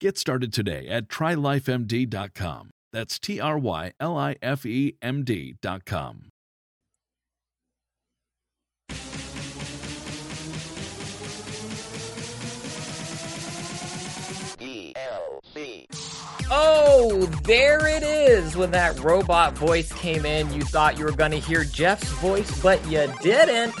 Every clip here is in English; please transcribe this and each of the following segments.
Get started today at trylifemd.com. That's T R Y L I F E M D.com. ELC. Oh, there it is. When that robot voice came in, you thought you were going to hear Jeff's voice, but you didn't.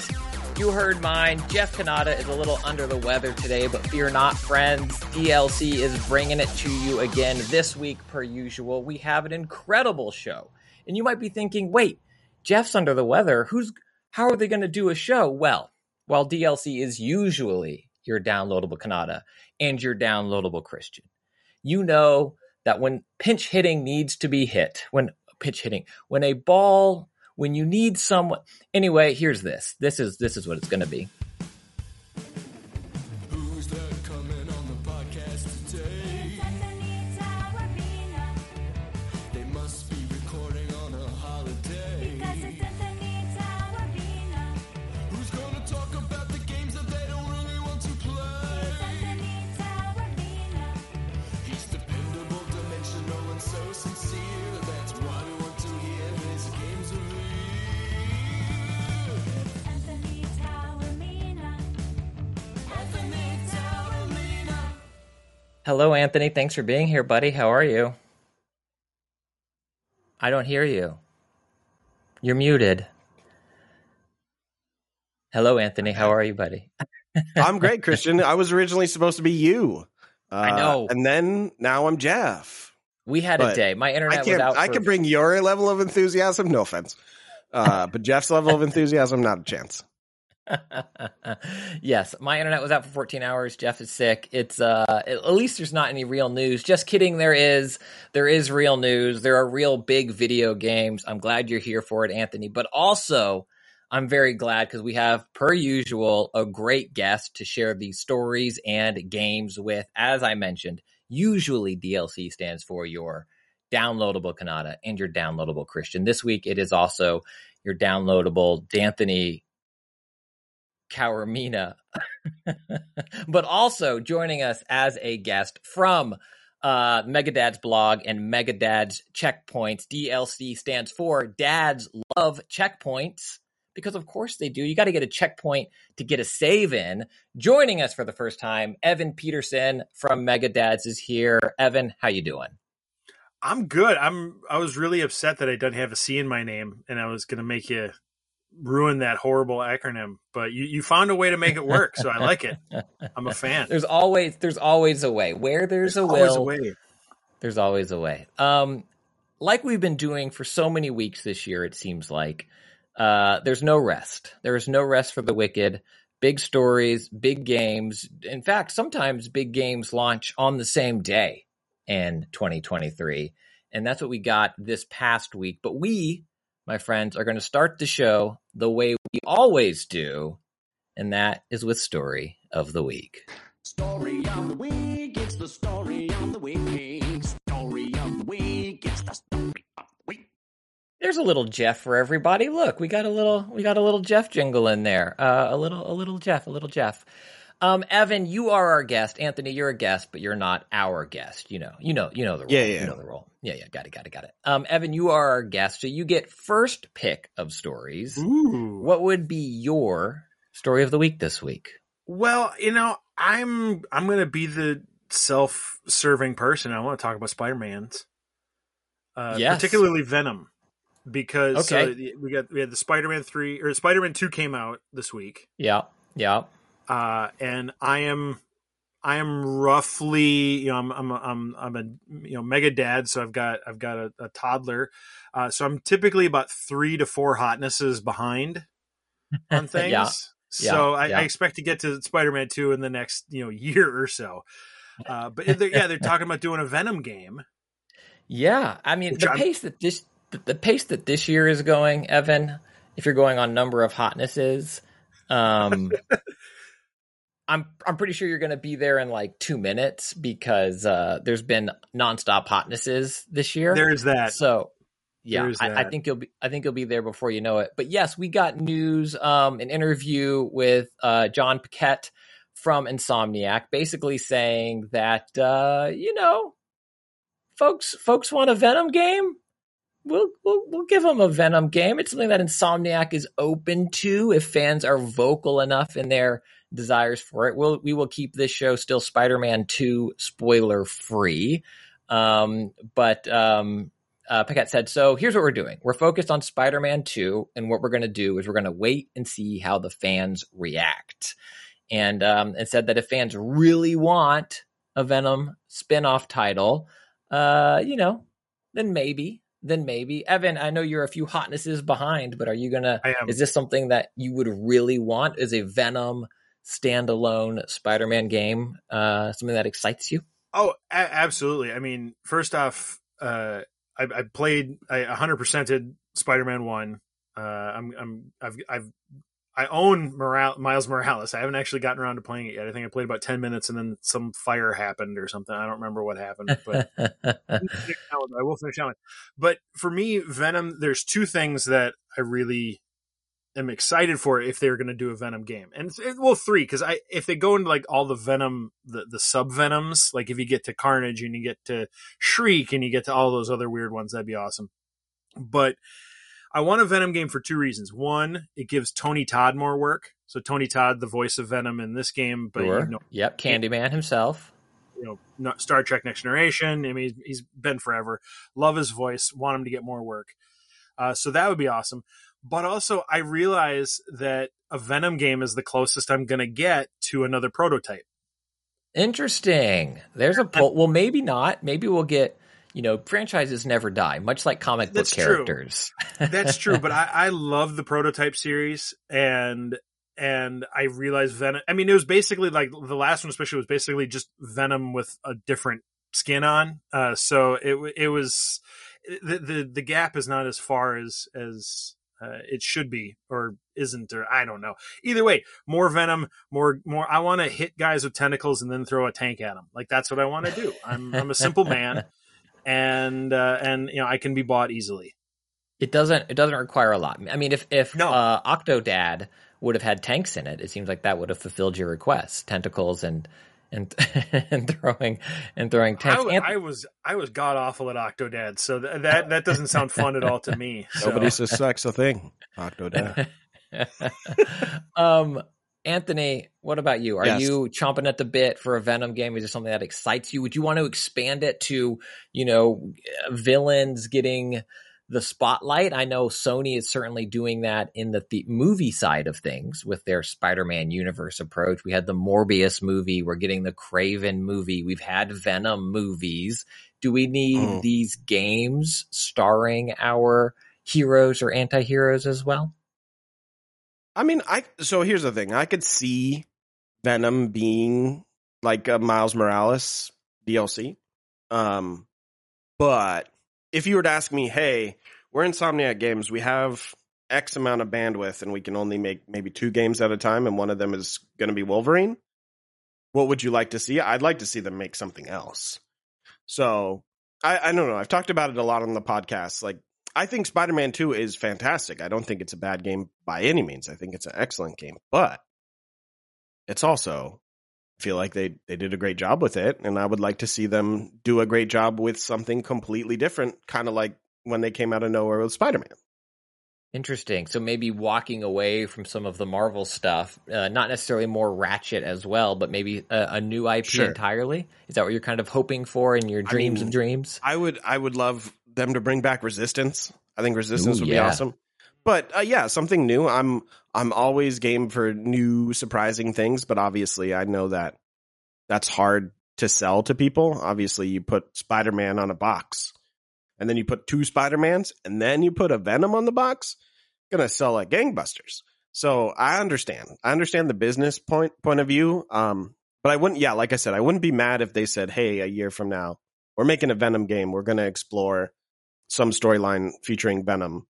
You heard mine. Jeff Cannata is a little under the weather today, but fear not, friends. DLC is bringing it to you again this week, per usual. We have an incredible show. And you might be thinking, wait, Jeff's under the weather. Who's, how are they going to do a show? Well, while DLC is usually your downloadable Kanata and your downloadable Christian, you know that when pinch hitting needs to be hit, when pitch hitting, when a ball, when you need someone. Anyway, here's this. This is this is what it's going to be. Hello, Anthony. Thanks for being here, buddy. How are you? I don't hear you. You're muted. Hello, Anthony. How are you, buddy? I'm great, Christian. I was originally supposed to be you. Uh, I know. And then now I'm Jeff. We had a day. My I internet was out. I for- can bring your level of enthusiasm. No offense, uh, but Jeff's level of enthusiasm, not a chance. yes, my internet was out for 14 hours. Jeff is sick. It's uh at least there's not any real news. Just kidding, there is. There is real news. There are real big video games. I'm glad you're here for it, Anthony. But also, I'm very glad because we have per usual a great guest to share these stories and games with. As I mentioned, usually DLC stands for your downloadable Cannata and your downloadable Christian. This week it is also your downloadable D'Anthony Taormina, but also joining us as a guest from uh, Megadad's blog and Megadad's checkpoints. DLC stands for Dads Love Checkpoints because of course they do. You got to get a checkpoint to get a save in. Joining us for the first time, Evan Pedersen from Megadads is here. Evan, how you doing? I'm good. I'm. I was really upset that I didn't have a C in my name, and I was going to make you ruin that horrible acronym. But you, you found a way to make it work, so I like it. I'm a fan. There's always there's always a way. Where there's, a always will, a way. there's always a way. Um, like we've been doing for so many weeks this year, it seems like uh, there's no rest. There is no rest for the wicked. Big stories, big games. In fact, sometimes big games launch on the same day in 2023, and that's what we got this past week. But we, my friends, are going to start the show the way we always do, and that is with story of the week. Story of the week, it's the story of the week. Story of the week, it's the story of the week. There's a little Jeff for everybody. Look, we got a little we got a little Jeff jingle in there. Uh, a little a little Jeff, a little Jeff. Um, Evan, you are our guest. Anthony, you're a guest, but you're not our guest. You know, you know, you know the role. Yeah, yeah. You know the role. Yeah, yeah. Got it, got it, got it. Um, Evan, you are our guest, so you get first pick of stories. Ooh. What would be your story of the week this week? Well, you know, I'm I'm going to be the self-serving person. I want to talk about Spider-Man's, uh, Yes. particularly Venom. because so Okay. we got we had the Spider-Man three or Spider-Man two came out this week, Yeah, yeah. Uh, and I am I am roughly you know I'm I'm I'm I'm a you know mega dad, so I've got I've got a, a toddler, uh, so I'm typically about three to four hotnesses behind on things. Yeah, So yeah, I, yeah. I expect to get to Spider-Man two in the next you know year or so. Uh, but they're, yeah, they're talking about doing a Venom game. Yeah, I mean the I'm- pace that this the, the pace that this year is going, Evan. If you're going on number of hotnesses, um, I'm I'm pretty sure you're going to be there in like two minutes because uh, there's been nonstop hotnesses this year. There's that. So yeah, I, I think you'll be I think you'll be there before you know it. But yes, we got news, um, an interview with uh, Jon Paquette from Insomniac, basically saying that uh, you know, folks folks want a Venom game. We'll, we'll we'll give them a Venom game. It's something that Insomniac is open to if fans are vocal enough in their desires for it. We'll we will keep this show still Spider-Man 2 spoiler free. Um, but um, uh, Paquette said, so here's what we're doing. We're focused on Spider-Man 2, and what we're going to do is we're going to wait and see how the fans react. And um, and said that if fans really want a Venom spin-off title, uh, you know, then maybe, then maybe. Evan, I know you're a few hotnesses behind, but are you gonna? I am. Is this something that you would really want? Is a Venom standalone Spider-Man game uh, something that excites you? Oh, a- absolutely. I mean, first off, uh, I, I played, I 100%ed Spider-Man One. Uh, I'm, I'm, I've, I've, I own Moral- Miles Morales. I haven't actually gotten around to playing it yet. I think I played about 10 minutes and then some fire happened or something. I don't remember what happened, but I will finish that one. But for me, Venom, there's two things that I really am excited for if they're going to do a Venom game, and it's- well, three because I if they go into like all the Venom, the the sub Venoms, like if you get to Carnage and you get to Shriek and you get to all those other weird ones, that'd be awesome. But I want a Venom game for two reasons. One, it gives Tony Todd more work. So Tony Todd, the voice of Venom in this game, but sure. you know, Yep, Candyman himself. you know, Star Trek Next Generation. I mean, he's, he's been forever. Love his voice. Want him to get more work. Uh, so that would be awesome. But also, I realize that a Venom game is the closest I'm going to get to another prototype. Interesting. There's a pull. Well, maybe not. Maybe we'll get. You know, franchises never die, much like comic book That's true. characters. That's true, but I, I love the prototype series, and and I realized Venom. I mean, it was basically like the last one, especially was basically just Venom with a different skin on. Uh, so it it was the, the the gap is not as far as as uh, it should be or isn't or I don't know. Either way, more Venom, more more. I want to hit guys with tentacles and then throw a tank at them. Like that's what I want to do. I'm I'm a simple man, and uh, and you know I can be bought easily. It doesn't. It doesn't require a lot. I mean, if if No. uh, Octodad would have had tanks in it, it seems like that would have fulfilled your request. Tentacles and and and throwing and throwing I, tanks. w- Anth- I was I was god awful at Octodad, so th- that that doesn't sound fun at all to me. So. Nobody suspects a thing. Octodad. um, Anthony, what about you? Are Yes. you chomping at the bit for a Venom game? Is there something that excites you? Would you want to expand it to, you know, villains getting the spotlight? I know Sony is certainly doing that in the, the movie side of things with their Spider-Man universe approach. We had the Morbius movie. We're getting the Kraven movie. We've had Venom movies. Do we need Mm. these games starring our heroes or anti-heroes as well? I mean, I so here's the thing. I could see Venom being like a Miles Morales DLC. Um but if you were to ask me, "Hey, we're Insomniac Games. We have X amount of bandwidth and we can only make maybe two games at a time and one of them is going to be Wolverine." What would you like to see? I'd like to see them make something else. So, I I don't know. I've talked about it a lot on the podcast. Like I think Spider Man 2 is fantastic. I don't think it's a bad game by any means. I think it's an excellent game, but it's also feel like they, they did a great job with it, and I would like to see them do a great job with something completely different, kind of like when they came out of nowhere with Spider Man. Interesting. So maybe walking away from some of the Marvel stuff, uh, not necessarily more Ratchet as well, but maybe a, a new IP Sure. entirely. Is that what you're kind of hoping for in your I dreams mean, of dreams? I would I would love them to bring back Resistance. I think Resistance Ooh, would yeah. be awesome. But uh, yeah, something new. I'm I'm always game for new surprising things, but obviously I know that that's hard to sell to people. Obviously, you put Spider-Man on a box and then you put two Spider-Mans and then you put a Venom on the box, to sell like gangbusters. So I understand. I understand the business point point of view. Um but I wouldn't yeah, like I said, I wouldn't be mad if they said, "Hey, a year from now, we're making a Venom game. We're to explore some storyline featuring Venom."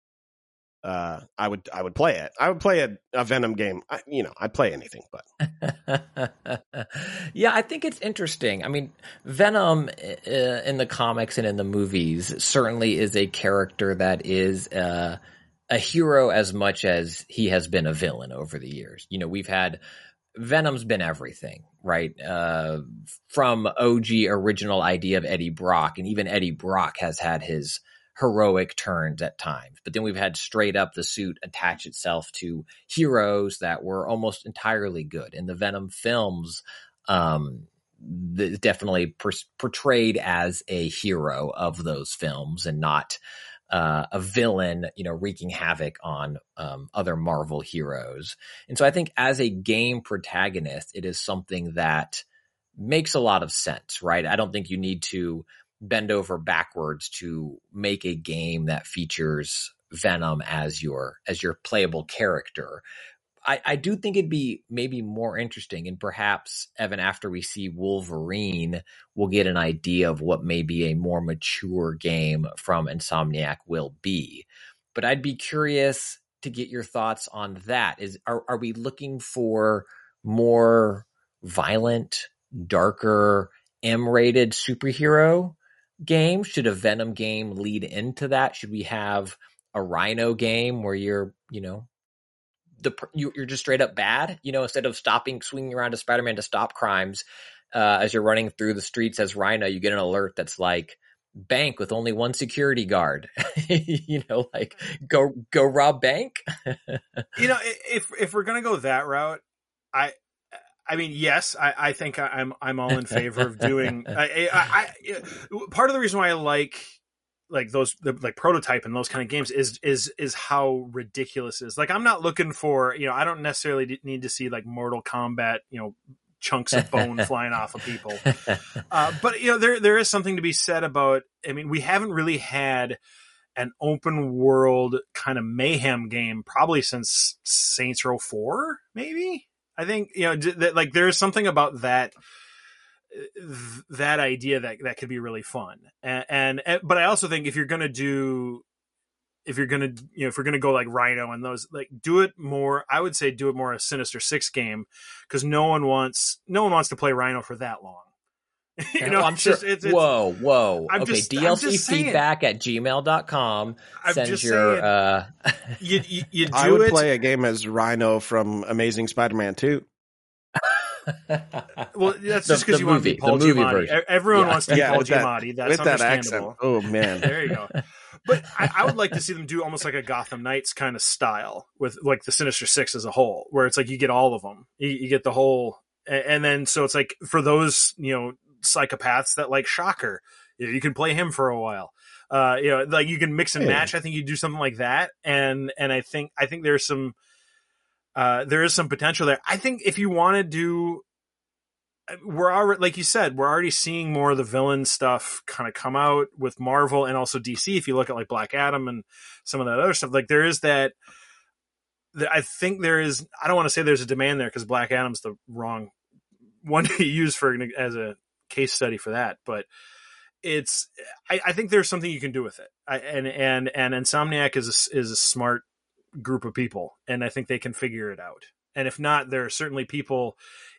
Uh I would I would play it. I would play a, a Venom game. I, you know, I'd play anything, but yeah, I think it's interesting. I mean, Venom uh, in the comics and in the movies certainly is a character that is uh, a hero as much as he has been a villain over the years. You know, we've had Venom's been everything, right? Uh, from OG original idea of Eddie Brock, and even Eddie Brock has had his heroic turns at times. But then we've had straight up the suit attach itself to heroes that were almost entirely good. In the Venom films, um, definitely per- portrayed as a hero of those films and not uh, a villain, you know, wreaking havoc on um, other Marvel heroes. And so I think as a game protagonist, it is something that makes a lot of sense, right? I don't think you need to bend over backwards to make a game that features Venom as your as your playable character. I, I do think it'd be maybe more interesting, and perhaps Evan, after we see Wolverine, we'll get an idea of what maybe a more mature game from Insomniac will be. But I'd be curious to get your thoughts on that. Is are are we looking for more violent, darker, M-rated superhero game? Should a Venom game lead into that? Should we have a Rhino game where you're, you know, the you, you're just straight up bad? You know, instead of stopping, swinging around to Spider-Man to stop crimes, uh, as you're running through the streets as Rhino, you get an alert that's like bank with only one security guard. you know, like go go rob bank. you know, if if we're gonna go that route, I I mean, yes, I, I think I- I'm I'm all in favor of doing. I, I, I, part of the reason why I like like those the, like prototype and those kind of games is is is how ridiculous it is. Like I'm not looking for you know I don't necessarily need to see like Mortal Kombat you know chunks of bone flying off of people. Uh, but you know there there is something to be said about. I mean, we haven't really had an open world kind of mayhem game probably since Saints Row Four, maybe. I think you know that like there is something about that th- that idea that that could be really fun and, and, and but I also think if you're gonna do if you're gonna you know if you're gonna go like Rhino and those like do it more I would say do it more a Sinister Six game because no one wants no one wants to play Rhino for that long. you know, I'm it's sure. just- it's- it's- whoa, whoa. I'm okay, just- DLC feedback at gmail.com. I'm Send your. saying. Uh, you you, you do I would it. play a game as Rhino from Amazing Spider-Man 2. Well, that's The- just because you want to movie- be Paul the movie Giamatti. version. Everyone Yeah. wants to be Yeah, Paul that- Giamatti. That's with that accent. Oh man. There you go. But I, I would like to see them do almost like a Gotham Knights kind of style with like the Sinister Six as a whole, where it's like you get all of them, you, you get the whole, and then so it's like for those you know psychopaths that like Shocker, you, know, you can play him for a while. Uh, you know, like you can mix and Yeah. match. I think you do something like that, and and I think I think there's some, uh, there is some potential there. I think if you want to do we're already like you said we're already seeing more of the villain stuff kind of come out with marvel and also dc if you look at like black adam and some of that other stuff like there is that i think there is i don't want to say there's a demand there because black adam's the wrong one to use for as a case study for that but it's I, I think there's something you can do with it I, and and and insomniac is a, is a smart group of people and i think they can figure it out and if not there are certainly people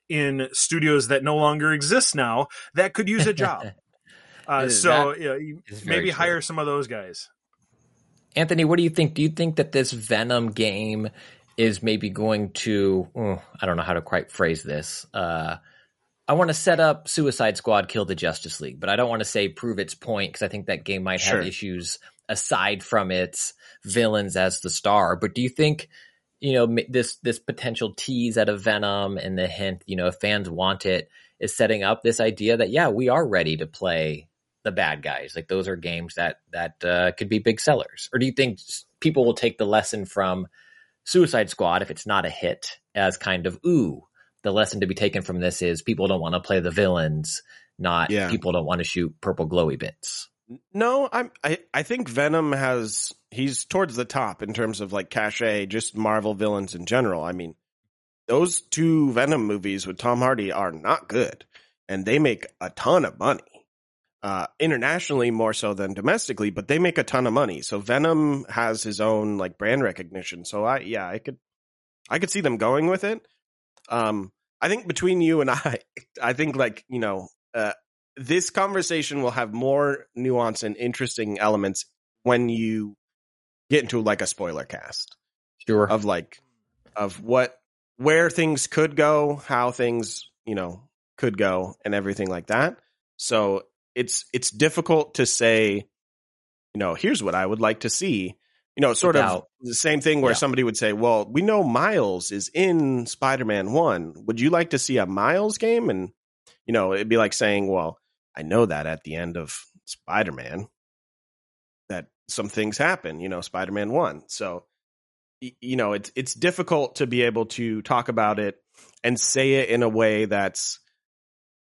in studios that no longer exist now that could use a job. Uh, so that- you know, maybe true. hire some of those guys. Anthony, what do you think? Do you think that this Venom game is maybe going to? oh, I don't know how to quite phrase this. Uh, I want to set up Suicide Squad, Kill the Justice League, but I don't want to say prove its point because I think that game might have Sure. issues aside from its villains as the star. But do you think? You know this this potential tease at a Venom and the hint, you know, if fans want it, is setting up this idea that yeah, we are ready to play the bad guys. Like those are games that that uh, could be big sellers. Or do you think people will take the lesson from Suicide Squad if it's not a hit as kind of ooh, the lesson to be taken from this is people don't want to play the villains, not Yeah. people don't want to shoot purple glowy bits. No, I'm. I, I think Venom has. He's towards the top in terms of like cachet, just Marvel villains in general. I mean, those two Venom movies with Tom Hardy are not good, and they make a ton of money. Uh, internationally more so than domestically, but they make a ton of money. So Venom has his own like brand recognition. So I, yeah, I could, I could see them going with it. Um, I think between you and I, I think like you know, uh, this conversation will have more nuance and interesting elements when you get into like a spoiler cast Sure. of like of what where things could go, how things, you know, could go and everything like that. So it's it's difficult to say, you know, here's what I would like to see. You know, sort of the same thing where Yeah. somebody would say, "Well, we know Miles is in Spider-Man 1. Would you like to see a Miles game?" And you know, it'd be like saying, "Well, I know that at the end of Spider-Man that some things happen, you know, Spider-Man 1." So you know, it's it's difficult to be able to talk about it and say it in a way that's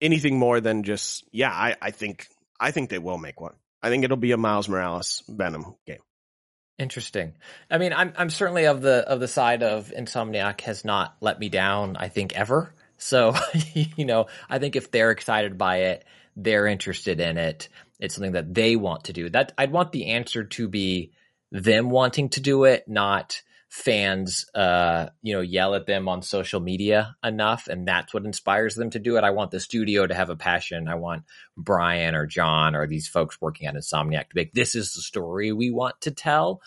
anything more than just, yeah, I, I think I think they will make one. I think it'll be a Miles Morales Venom game. Interesting. I mean, I'm I'm certainly of the of the side of Insomniac has not let me down. I think ever. So you know, I think if they're excited by it, they're interested in it. It's something that they want to do. That I'd want the answer to be them wanting to do it, not fans uh you know yell at them on social media enough and that's what inspires them to do it. I want the studio to have a passion. I want brian or john or these folks working at insomniac to make this is the story we want to tell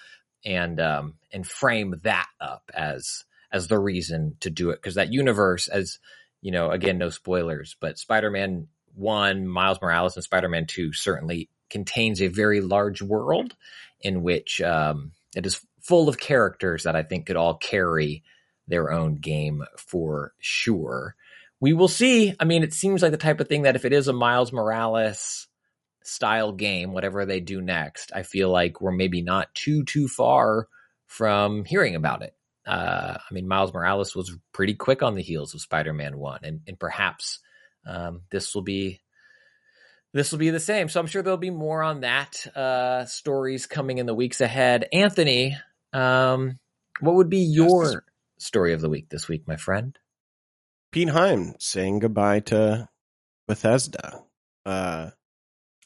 and um and frame that up as as the reason to do it. Because that universe as you know again no spoilers but spider-man 1 miles morales and spider-man 2 certainly contains a very large world in which um it is full of characters that i think could all carry their own game for sure we will see i mean it seems like the type of thing that if it is a miles morales style game, whatever they do next, I feel like we're maybe not too too far from hearing about it. Uh, I mean, Miles Morales was pretty quick on the heels of Spider-Man One, and and perhaps um, this will be this will be the same. So I'm sure there'll be more on that uh, stories coming in the weeks ahead. Anthony, um, what would be your story of the week this week, my friend? Pete Hines saying goodbye to Bethesda. Uh,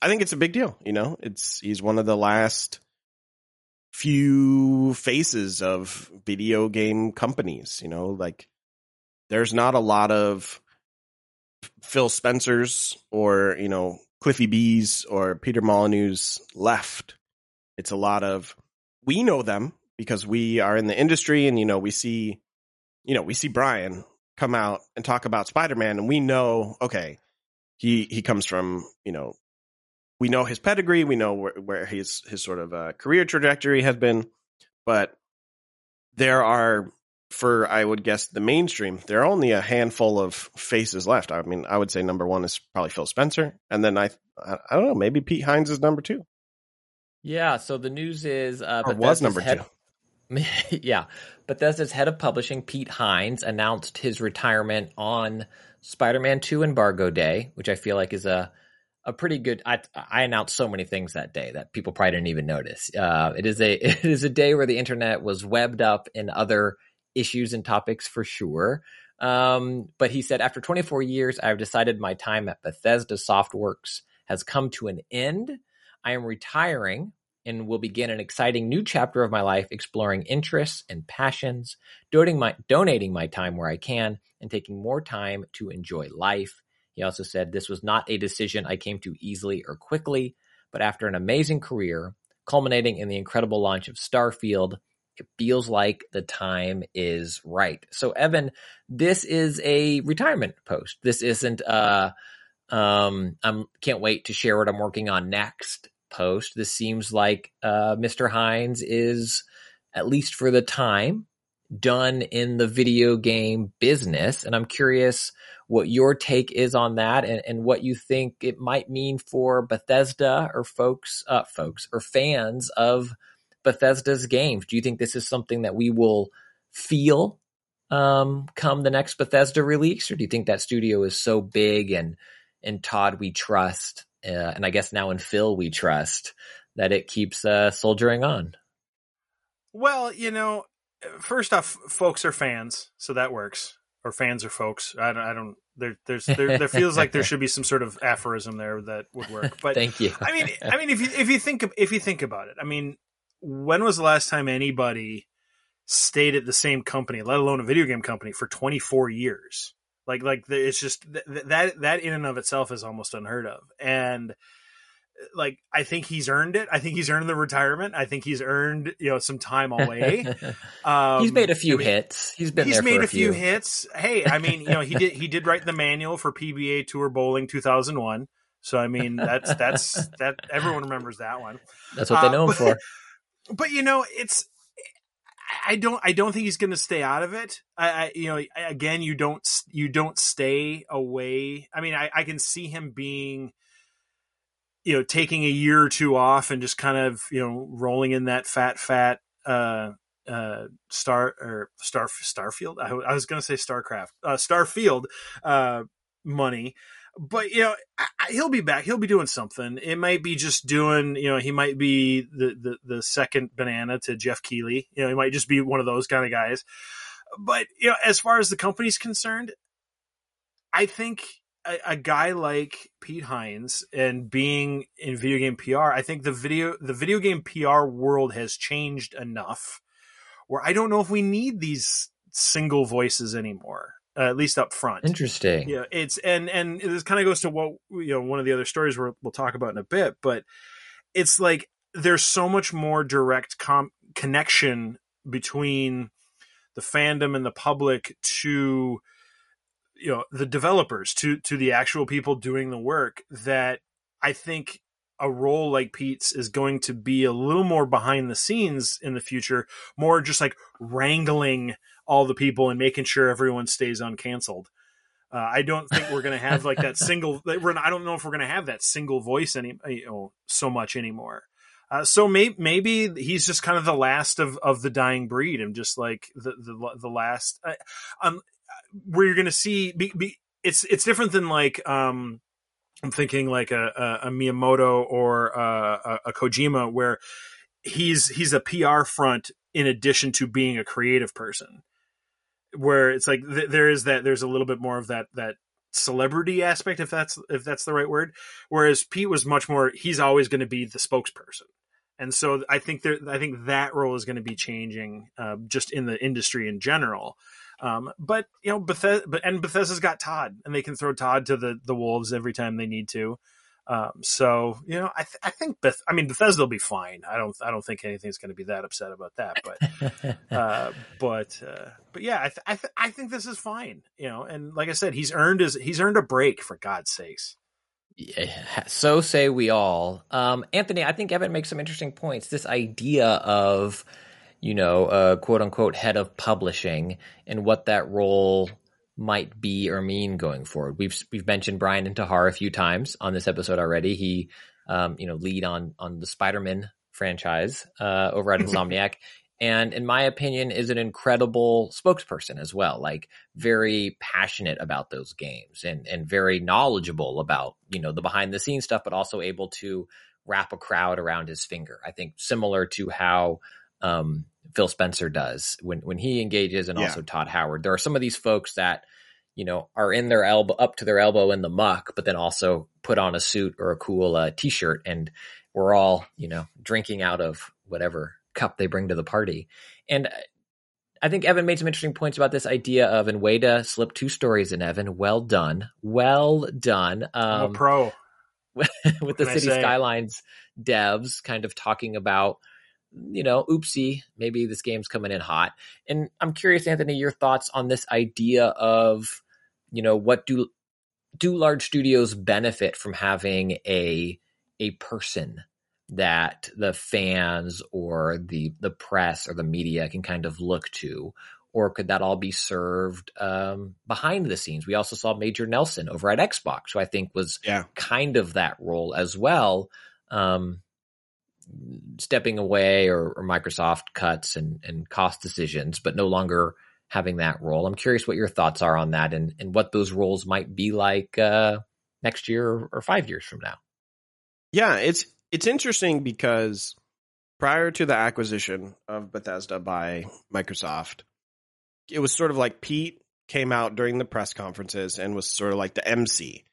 I think it's a big deal. You know, it's he's one of the last few faces of video game companies. You know, like there's not a lot of Phil Spencer's or you know Cliffy B's or Peter Molyneux's left. It's a lot of we know them because we are in the industry and you know we see you know we see Brian come out and talk about Spider-Man and we know okay he he comes from you know we know his pedigree we know where, where his his sort of uh, career trajectory has been but there are for I would guess the mainstream there are only a handful of faces left. I mean I would say number 1 is probably Phil Spencer and then I I, I don't know maybe Pete Hines is number 2 Yeah, so the news is uh, Or was number head- yeah, Bethesda's head of publishing, Pete Hines, announced his retirement on Spider-Man 2 Embargo Day, which I feel like is a a pretty good. I, I announced so many things that day that people probably didn't even notice. Uh, it is a it is a day where the internet was webbed up in other issues and topics for sure. Um, but he said, after 24 years, I've decided my time at Bethesda Softworks has come to an end. I am retiring and will begin an exciting new chapter of my life exploring interests and passions, donating my, donating my time where I can, and taking more time to enjoy life. He also said, This was not a decision I came to easily or quickly, but after an amazing career, culminating in the incredible launch of Starfield, it feels like the time is right. So, Evan, this is a retirement post. This isn't uh um I'm can't wait to share what I'm working on next post. This seems like uh Mr. Hines is at least for the time done in the video game business. And I'm curious what your take is on that and, and what you think it might mean for Bethesda or folks, uh, folks or fans of Bethesda's games. Do you think this is something that we will feel um, come the next Bethesda release, or do you think that studio is so big and and Todd we trust, uh, and I guess now in Phil we trust that it keeps uh, soldiering on? Well, you know, first off, folks are fans, so that works. Or fans are folks. I don't. I don't there, there's there, there feels like there should be some sort of aphorism there that would work. But thank you. I mean, I mean, if you if you think if you think about it, I mean, when was the last time anybody stayed at the same company, let alone a video game company, for 24 years? Like, like it's just that that in and of itself is almost unheard of, and like I think he's earned it. I think he's earned the retirement. I think he's earned you know some time away. Um, he's made a few I mean, hits. He's been he's made a, a few. few hits. Hey, I mean you know he did he did write the manual for PBA Tour Bowling 2001. So I mean that's that's that everyone remembers that one. That's what they know uh, him for. But you know it's I don't I don't think he's going to stay out of it. I, I, you know again you don't you don't stay away. I mean I, I can see him being you know taking a year or two off and just kind of you know rolling in that fat fat uh uh star or star starfield i, I was gonna say starcraft uh starfield uh money but you know I, he'll be back. He'll be doing something. It might be just doing you know he might be the the, the second banana to Jeff keighley. You know he might just be one of those kind of guys. But you know as far as the company's concerned i think a, a, guy like Pete Hines and being in video game PR, I think the video the video game PR world has changed enough where I don't know if we need these single voices anymore. Uh, at least up front. Interesting. Yeah, it's and and this kind of goes to what you know one of the other stories we'll, we'll talk about in a bit, but it's like there's so much more direct com- connection between the fandom and the public to you know the developers to to the actual people doing the work that I think a role like Pete's is going to be a little more behind the scenes in the future, more just like wrangling all the people and making sure everyone stays uncanceled. Uh, I don't think we're going to have like that single. We're I don't know if we're going to have that single voice any you know so much anymore. Uh, so may, maybe he's just kind of the last of, of the dying breed and just like the the, the last. Uh, um, where you're going to see be, be, it's it's different than like um I'm thinking like a, a, a Miyamoto or a, a, Kojima where he's he's a PR front in addition to being a creative person where it's like th- there is that there's a little bit more of that that celebrity aspect if that's if that's the right word. Whereas Pete was much more he's always going to be the spokesperson. And so I think there I think that role is going to be changing uh, just in the industry in general. Um, but you know, Bethesda and Bethesda's got Todd, and they can throw Todd to the the wolves every time they need to. Um, so you know, I th- I think Beth. I mean, Bethesda will be fine. I don't I don't think anything's going to be that upset about that. But uh, but uh, but yeah, I th- I, th- I think this is fine. You know, and like I said, he's earned his he's earned a break for God's sakes. Yeah, so say we all. Um, Anthony, I think Evan makes some interesting points. This idea of you know, a quote unquote head of publishing and what that role might be or mean going forward. We've we've mentioned Bryan Intihar a few times on this episode already. He, um, you know, lead on on the Spider-Man franchise uh, over at Insomniac, and in my opinion, is an incredible spokesperson as well. Like very passionate about those games and and very knowledgeable about you know the behind the scenes stuff, but also able to wrap a crowd around his finger. I think similar to how um, Phil Spencer does when when he engages, and yeah. also Todd Howard. There are some of these folks that you know are in their elbow up to their elbow in the muck, but then also put on a suit or a cool uh, t-shirt, and we're all you know drinking out of whatever cup they bring to the party. And I think Evan made some interesting points about this idea of and way to slip two stories in Evan. Well done, well done. Um, pro with the Cities Skylines devs kind of talking about you know, oopsie, maybe this game's coming in hot. And I'm curious, Anthony, your thoughts on this idea of, you know, what do do large studios benefit from having a a person that the fans or the the press or the media can kind of look to or could that all be served um, behind the scenes? We also saw Major Nelson over at Xbox, who I think was Yeah. kind of that role as well, um, stepping away or, or Microsoft cuts and, and cost decisions, but no longer having that role. I'm curious what your thoughts are on that and, and what those roles might be like uh, next year or, five years from now. Yeah, it's it's interesting because prior to the acquisition of Bethesda by Microsoft, it was sort of like Pete came out during the press conferences and was sort of like the MC.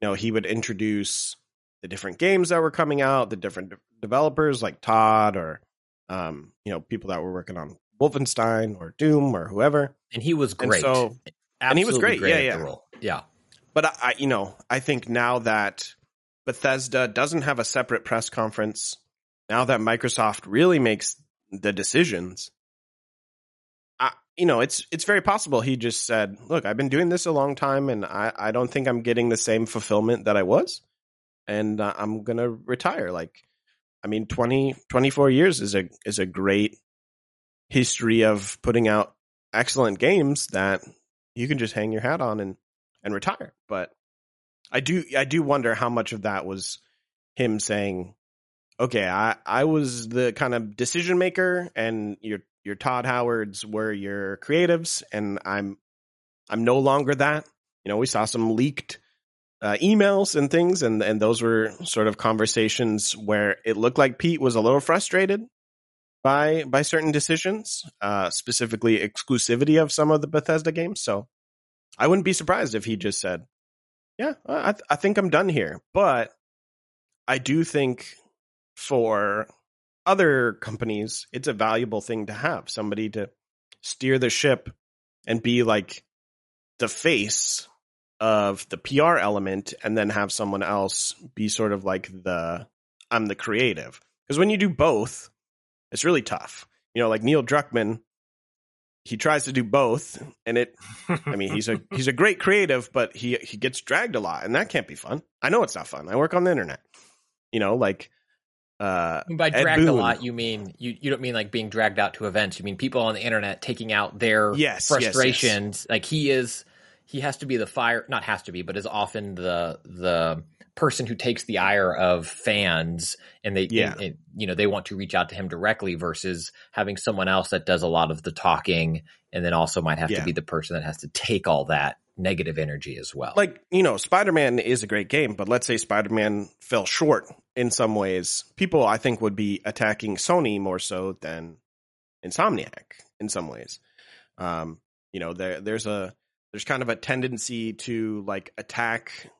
You know, he would introduce the different games that were coming out, the different de- developers like Todd or um, you know, people that were working on Wolfenstein or Doom or whoever. And he was And great. so- and he was Absolutely great. Yeah, yeah. Yeah. But I, I, you know, I think now that Bethesda doesn't have a separate press conference, now that Microsoft really makes the decisions, I, you know, it's it's very possible he just said, "Look, I've been doing this a long time, and I, I don't think I'm getting the same fulfillment that I was, and uh, I'm gonna retire." Like, I mean, 20, 24 years is a is a great history of putting out excellent games that you can just hang your hat on and and retire. But I do I do wonder how much of that was him saying, "Okay, I I was the kind of decision maker, and your your Todd Howards were your creatives, and I'm I'm no longer that." You know, we saw some leaked uh, emails and things, and and those were sort of conversations where it looked like Pete was a little frustrated by by certain decisions, uh, specifically exclusivity of some of the Bethesda games. So I wouldn't be surprised if he just said, "Yeah, I th- I think I'm done here." But I do think for other companies, it's a valuable thing to have somebody to steer the ship and be like the face of the PR element, and then have someone else be sort of like the I'm the creative. Because when you do both, it's really tough. You know, like Neil Druckmann, he tries to do both, and it I mean, he's a he's a great creative, but he he gets dragged a lot, and that can't be fun. I know it's not fun. I work on the internet. You know, like uh, By Ed dragged a lot, you mean you, you don't mean like being dragged out to events. You mean people on the internet taking out their Yes, yes, yes. frustrations. Like he is, he has to be the fire. Not has to be, but is often the the person who takes the ire of fans, and they, Yeah. and- and, you know, they want to reach out to him directly versus having someone else that does a lot of the talking, and then also might have Yeah. to be the person that has to take all that negative energy as well. like you know, Spider Man is a great game, but let's say Spider Man fell short in some ways. People, I think, would be attacking Sony more so than Insomniac in some ways. Um, you know, there there's a there's kind of a tendency to like attack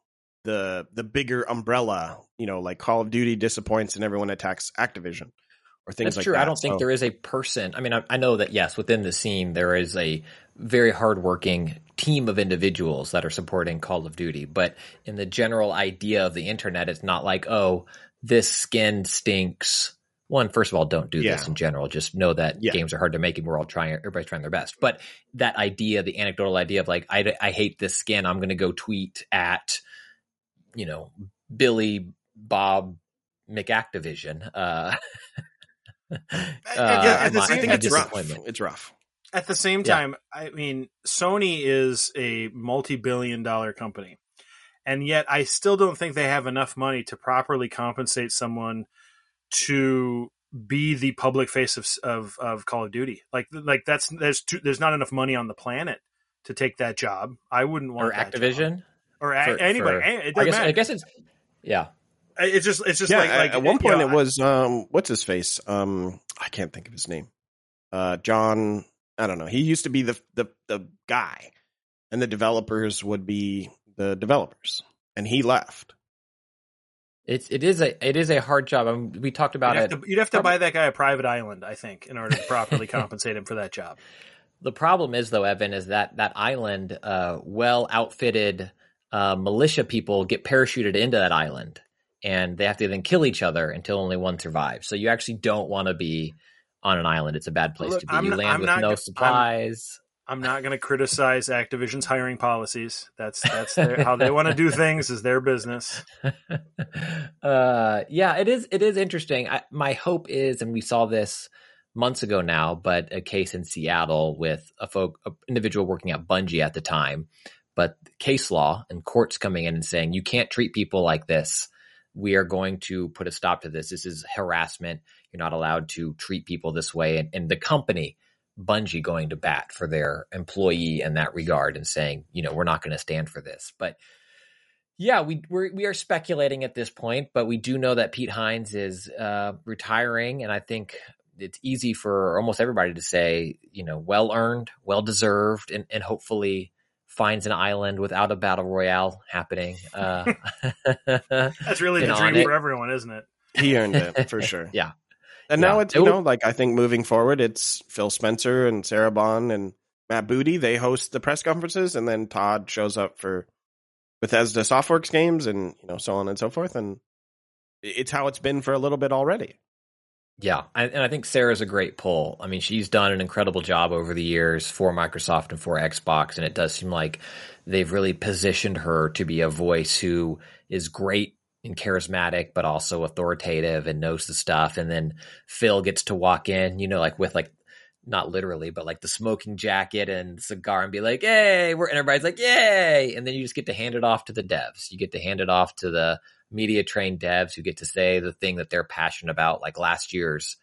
the the bigger umbrella. You know, like Call of Duty disappoints and everyone attacks Activision or things That's like true. that. I don't think So- there is a person. I mean, I, I know that yes, within the scene there is a very hardworking team of individuals that are supporting Call of Duty, but in the general idea of the internet, it's not like oh, this skin stinks. One, first of all, don't do this in general. Just know that Yeah. games are hard to make, and we're all trying. Everybody's trying their best. But that idea, the anecdotal idea of like, I, I hate this skin. I'm going to go tweet at, you know, Billy Bob McActivision. Uh, uh, at the my- same- I think it's rough. disappointment. It's rough. At the same Yeah. time, I mean, Sony is a multi-billion dollar company. And yet I still don't think they have enough money to properly compensate someone to be the public face of of, of Call of Duty. Like like that's there's too, there's not enough money on the planet to take that job. I wouldn't want or that job. Activision. or a- For- anybody. for- it I doesn't guess, matter. I guess it's yeah. It's just it's just yeah, like at- like at one you point know, it was um what's his face? Um I can't think of his name. Uh John I don't know. He used to be the the the guy and the developers would be the developers and he left. It's it is a it is a hard job. I mean, we talked about You'd it. to, you'd have to Probably- buy that guy a private island, I think, in order to properly compensate him for that job. The problem is though, Evan, is that that island, uh, well outfitted uh, militia people get parachuted into that island, and they have to then kill each other until only one survives. So you actually don't want to be on an island. It's a bad place Look, to be. I'm you not- land I'm with not no supplies. I'm not going to criticize Activision's hiring policies. That's that's their, how they want to do things is their business. uh, yeah, it is. It is interesting. I, my hope is, and we saw this months ago now, but a case in Seattle with a folk a individual working at Bungie at the time. But case law and courts coming in and saying you can't treat people like this. We are going to put a stop to this. This is harassment. You're not allowed to treat people this way. And, and the company, Bungie, going to bat for their employee in that regard and saying, you know, we're not going to stand for this. But yeah, we we're, we are speculating at this point, but we do know that Pete Hines is uh, retiring, and I think it's easy for almost everybody to say, you know, well earned, well deserved, and, and hopefully finds an island without a battle royale happening. Uh, That's really the dream for everyone, isn't it? He earned it for sure. yeah. And Yeah. now it's, you know, like I think moving forward, it's Phil Spencer and Sarah Bond and Matt Booty. They host the press conferences and then Todd shows up for Bethesda Softworks games and, you know, so on and so forth. And it's how it's been for a little bit already. Yeah, and I think Sarah's a great pull. I mean, she's done an incredible job over the years for Microsoft and for Xbox, and it does seem like they've really positioned her to be a voice who is great and charismatic, but also authoritative and knows the stuff. And then Phil gets to walk in, you know, like with like not literally, but like the smoking jacket and cigar and be like, "Hey," we're everybody's like, "Yay!" And then you just get to hand it off to the devs. You get to hand it off to the media trained devs who get to say the thing that they're passionate about. Like last year's,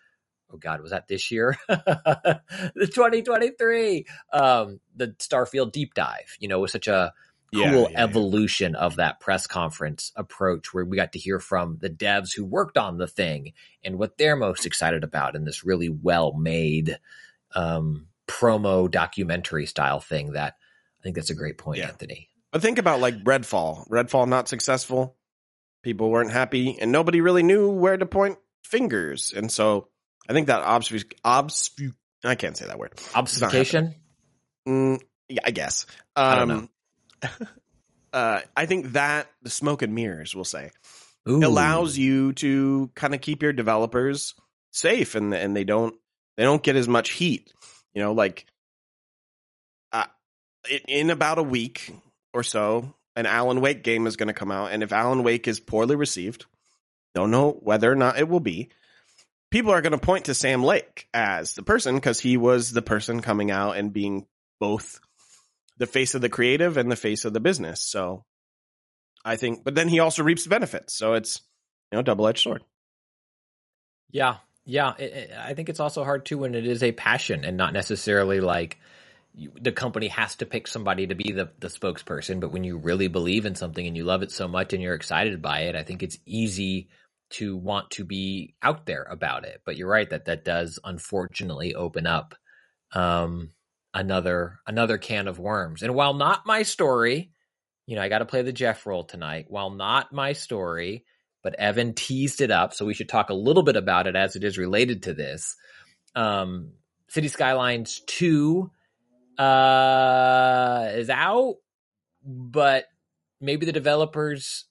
oh god, was that this year? the 2023, um, the Starfield deep dive. You know, was such a cool yeah, yeah. evolution of that press conference approach where we got to hear from the devs who worked on the thing and what they're most excited about in this really well made um, promo documentary style thing that I think that's a great point, Yeah. Anthony. But think about like Redfall. Redfall not successful. People weren't happy and nobody really knew where to point fingers. And so I think that obfus, obfus, I can't say that word. Obfuscation? Mm, yeah, I guess. Um, I don't know. Uh, I think that the smoke and mirrors, we'll say, Ooh. allows you to kind of keep your developers safe and and they don't they don't get as much heat. You know, like uh, in, in about a week or so, an Alan Wake game is going to come out, and if Alan Wake is poorly received, don't know whether or not it will be. People are going to point to Sam Lake as the person because he was the person coming out and being both the face of the creative and the face of the business. So I think, but then he also reaps the benefits. So it's, you know, double edged sword. Yeah, yeah. It, it- I think it's also hard too when it is a passion and not necessarily like you, the company has to pick somebody to be the the spokesperson. But when you really believe in something and you love it so much and you're excited by it, I think it's easy to want to be out there about it. But you're right that that does unfortunately open up um, another another can of worms. And while not my story, you know, I got to play the Jeff role tonight. While not my story, but Evan teased it up, so we should talk a little bit about it as it is related to this. Um, City Skylines Two uh, is out, but maybe the developers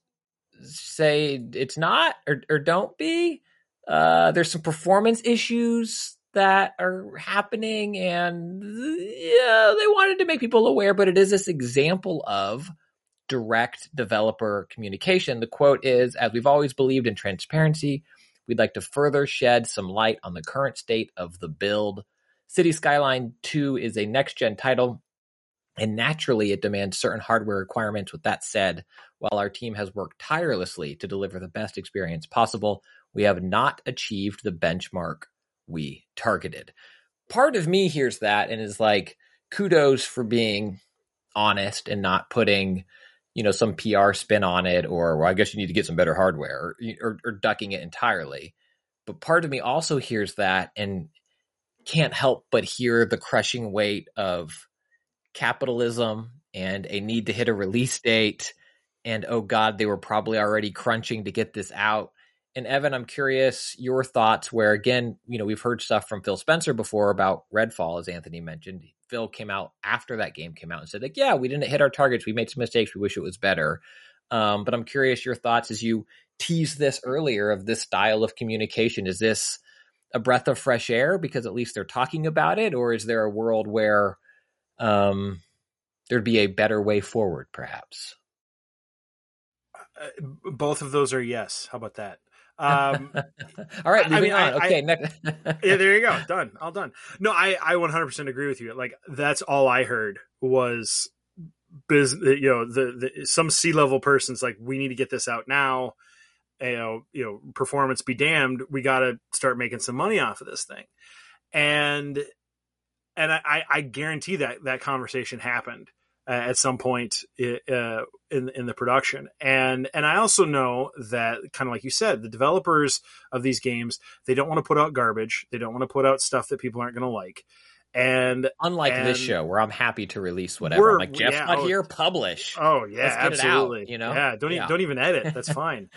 say it's not or, or don't be. Uh, there's some performance issues that are happening, and yeah, they wanted to make people aware, but it is this example of direct developer communication. The quote is As we've always believed in transparency, we'd like to further shed some light on the current state of the build. City Skyline 2 is a next gen title, and naturally it demands certain hardware requirements. With that said, while our team has worked tirelessly to deliver the best experience possible, we have not achieved the benchmark we targeted. Part of me hears that and is like, kudos for being honest and not putting you know some PR spin on it, or well, I guess you need to get some better hardware, or, or, or ducking it entirely. But part of me also hears that and can't help but hear the crushing weight of capitalism and a need to hit a release date. And oh God, they were probably already crunching to get this out. And Evan, I'm curious your thoughts. Where again, you know, we've heard stuff from Phil Spencer before about Redfall, as Anthony mentioned. Phil came out after that game came out and said, like, yeah, we didn't hit our targets. We made some mistakes. We wish it was better. Um, but I'm curious your thoughts as you teased this earlier of this style of communication. Is this a breath of fresh air because at least they're talking about it, or is there a world where um, there'd be a better way forward, perhaps? Uh, both of those are yes. How about that? Um, All right, I- I moving mean, on. I- okay, next. yeah, there you go. Done. All done. No, I I 100% agree with you. Like that's all I heard was business. You know, the, the some C level person's like, we need to get this out now. You know, you know, performance be damned. We got to start making some money off of this thing, and and I I- I guarantee that that conversation happened uh, at some point i- uh, in in the production, and and I also know that kind of like you said, the developers of these games they don't want to put out garbage. They don't want to put out stuff that people aren't going to like. And Unlike this show, where I'm happy to release whatever. I'm like Jeff's yeah, not oh, here, publish. Oh yeah, it out, absolutely. you know? yeah. Don't Yeah. even don't even edit. That's fine.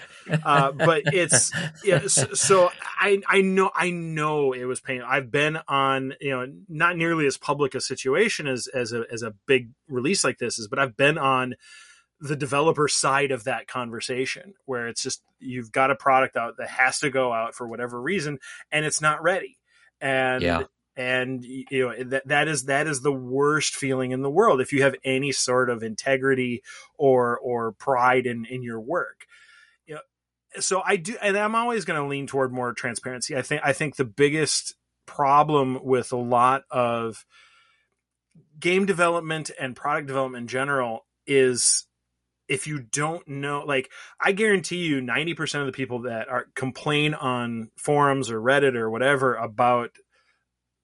uh, but it's yeah. So, so I I know I know it was painful. I've been on you know not nearly as public a situation as as a as a big release like this is, but I've been on the developer side of that conversation where it's just you've got a product out that has to go out for whatever reason and it's not ready. And Yeah. and you know that that is that is the worst feeling in the world if you have any sort of integrity or or pride in in your work. You know so i do and i'm always going to lean toward more transparency. I think i think the biggest problem with a lot of game development and product development in general is if you don't know like i guarantee you 90% of the people that are complain on forums or reddit or whatever about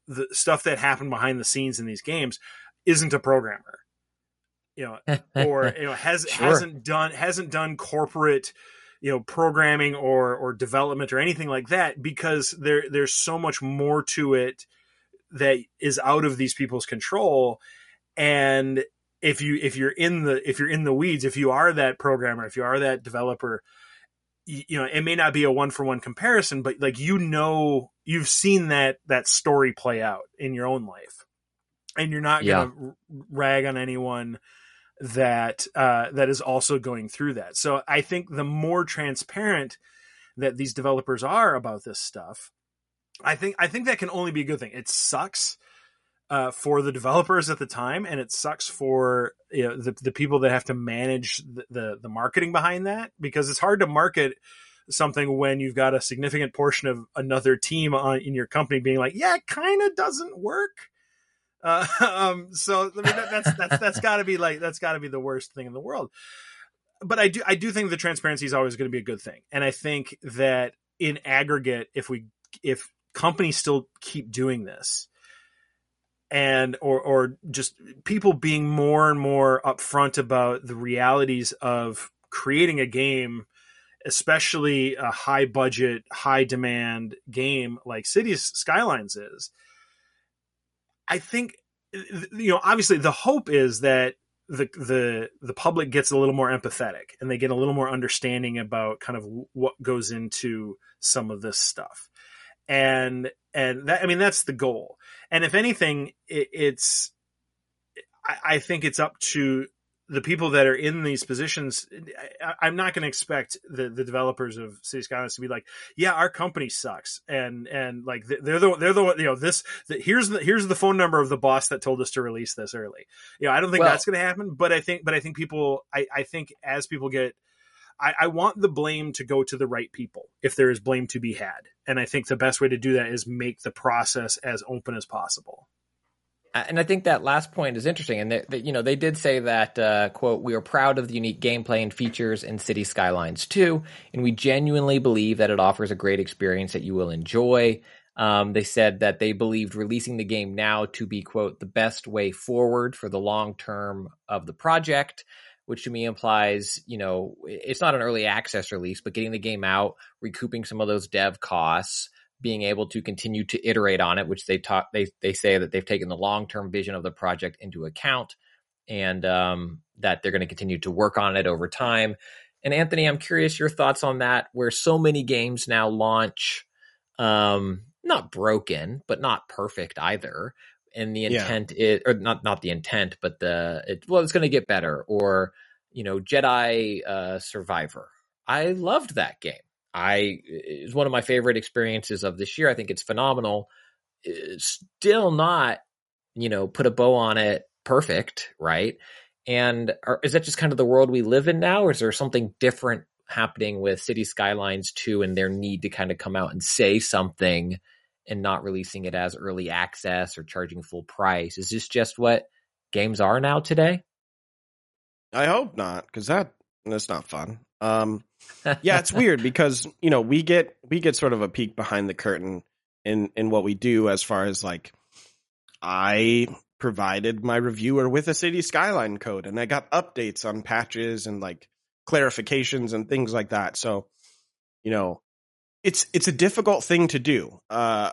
the stuff that happened behind the scenes in these games isn't a programmer you know or you know has Sure. hasn't done hasn't done corporate you know programming or or development or anything like that because there there's so much more to it that is out of these people's control and if you if you're in the if you're in the weeds if you are that programmer if you are that developer you, you know it may not be a one for one comparison but like you know you've seen that that story play out in your own life and you're not Yeah. to rag on anyone that uh, that is also going through that. So I think the more transparent that these developers are about this stuff, I think I think that can only be a good thing. It sucks uh, for the developers at the time, and it sucks for you know, the the people that have to manage the, the the marketing behind that because it's hard to market something when you've got a significant portion of another team on in your company being like, yeah, it kind of doesn't work. Uh, um, so I mean, that, that's that's that's got to be like that's got to be the worst thing in the world. But I do I do think the transparency is always going to be a good thing, and I think that in aggregate, if we if companies still keep doing this, and or or just people being more and more upfront about the realities of creating a game especially a high budget high demand game like cities skylines is. I think you know obviously the hope is that the the the public gets a little more empathetic and they get a little more understanding about kind of what goes into some of this stuff and and that i mean that's the goal and if anything it, it's I, I think it's up to the people that are in these positions, I, I'm not going to expect the, the developers of City Skylines to be like, yeah, our company sucks, and and like they're the they're the one you know this the, here's the here's the phone number of the boss that told us to release this early. You know, I don't think Well- that's going to happen, but I think but I think people I I think as people get. I, I want the blame to go to the right people if there is blame to be had. And I think the best way to do that is make the process as open as possible. and I think that last point is interesting. And that, you know, they did say that uh, quote, "We are proud of the unique gameplay and features in City Skylines 2, and we genuinely believe that it offers a great experience that you will enjoy." Um, they said that they believed releasing the game now to be quote the best way forward for the long term of the project. Which to me implies, you know, it's not an early access release, but getting the game out, recouping some of those dev costs, being able to continue to iterate on it, which they talk they they say that they've taken the long term vision of the project into account, and um, that they're going to continue to work on it over time. And Anthony, I'm curious your thoughts on that, where so many games now launch, um, not broken, but not perfect either. And the Yeah. intent is, or not not the intent, but the it, well, it's going to get better. Or you know, Jedi uh, Survivor. I loved that game. I it's one of my favorite experiences of this year. I think it's phenomenal. It's still not, you know, put a bow on it perfect, right? And are, is that just kind of the world we live in now, or is there something different happening with City Skylines 2 and their need to kind of come out and say something and not releasing it as early access or charging full price? Is this just what games are now today? I hope not, because that that's not fun. Um, yeah, it's weird because you know we get we get sort of a peek behind the curtain in in what we do as far as like I provided my reviewer with a city skyline code and I got updates on patches and like clarifications and things like that. So, you know, it's it's a difficult thing to do. Uh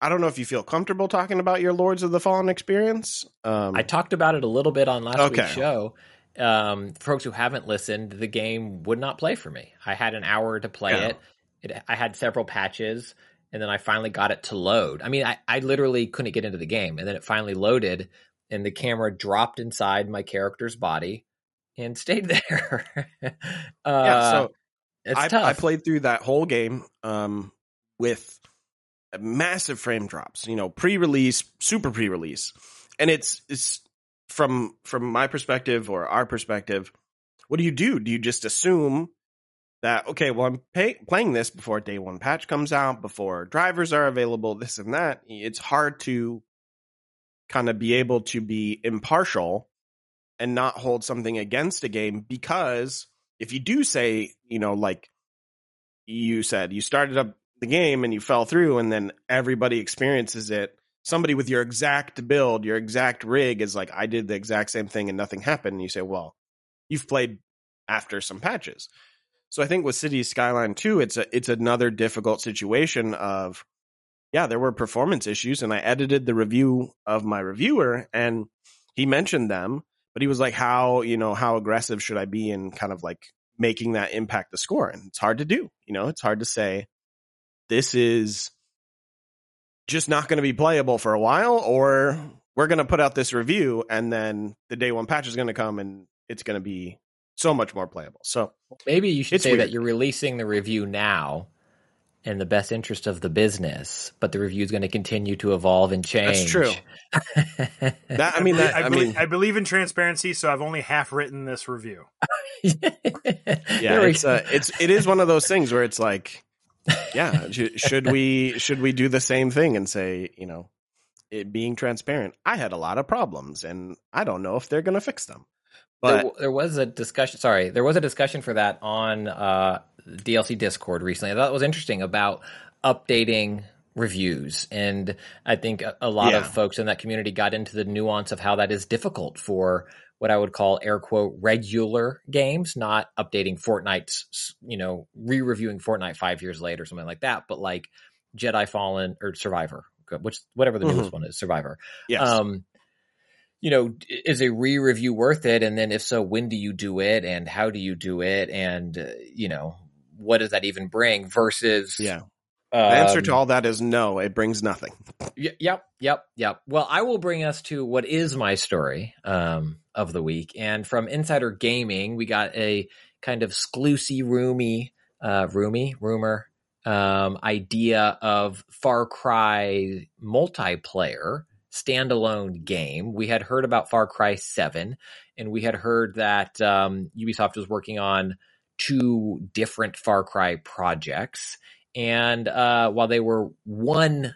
I don't know if you feel comfortable talking about your Lords of the Fallen experience. Um I talked about it a little bit on last Okay. week's show. Um, for folks who haven't listened, the game would not play for me. I had an hour to play Yeah. it. it. I had several patches, and then I finally got it to load. I mean, I, I literally couldn't get into the game, and then it finally loaded, and the camera dropped inside my character's body and stayed there. uh, yeah, so it's I, tough. I played through that whole game um, with massive frame drops. You know, pre-release, super pre-release, and it's it's from from my perspective or our perspective. What do you do? Do you just assume that okay? Well, I'm pay, playing this before day one patch comes out, before drivers are available, this and that. It's hard to kind of be able to be impartial and not hold something against a game because if you do say, you know, like you said, you started up the game and you fell through and then everybody experiences it. Somebody with your exact build, your exact rig is like, I did the exact same thing and nothing happened. And you say, well, you've played after some patches. So I think with City Skyline 2, it's a, it's another difficult situation of, yeah, there were performance issues and I edited the review of my reviewer and he mentioned them, but he was like, how, you know, how aggressive should I be in kind of like making that impact the score? And it's hard to do, you know, it's hard to say this is just not going to be playable for a while or we're going to put out this review and then the day one patch is going to come and it's going to be so much more playable. So Maybe you should say weird. that you're releasing the review now in the best interest of the business, but the review is going to continue to evolve and change. That's true. that, I mean, that, I, I believe, mean, I believe in transparency, so I've only half written this review. yeah, it's uh, it's it is one of those things where it's like, yeah, should we should we do the same thing and say, you know, it being transparent? I had a lot of problems, and I don't know if they're going to fix them. There, But there was a discussion. Sorry, there was a discussion for that on uh, DLC Discord recently. I thought it was interesting about updating reviews, and I think a, a lot Yeah. of folks in that community got into the nuance of how that is difficult for what I would call air quote regular games, not updating Fortnite's, you know, re-reviewing Fortnite five years later, or something like that, but like Jedi Fallen or Survivor, which whatever the newest one is, Survivor yes, um you know is a re-review worth it and then if so when do you do it and how do you do it and uh, you know what does that even bring versus yeah. um, The answer to all that is no. It brings nothing. y- yep yep yep well i will bring us to what is my story um of the week and from insider gaming we got a kind of sclusy roomy uh roomy rumor um idea of far cry multiplayer standalone game. We had heard about Far Cry 7, and we had heard that um, Ubisoft was working on two different Far Cry projects. And uh, while they were one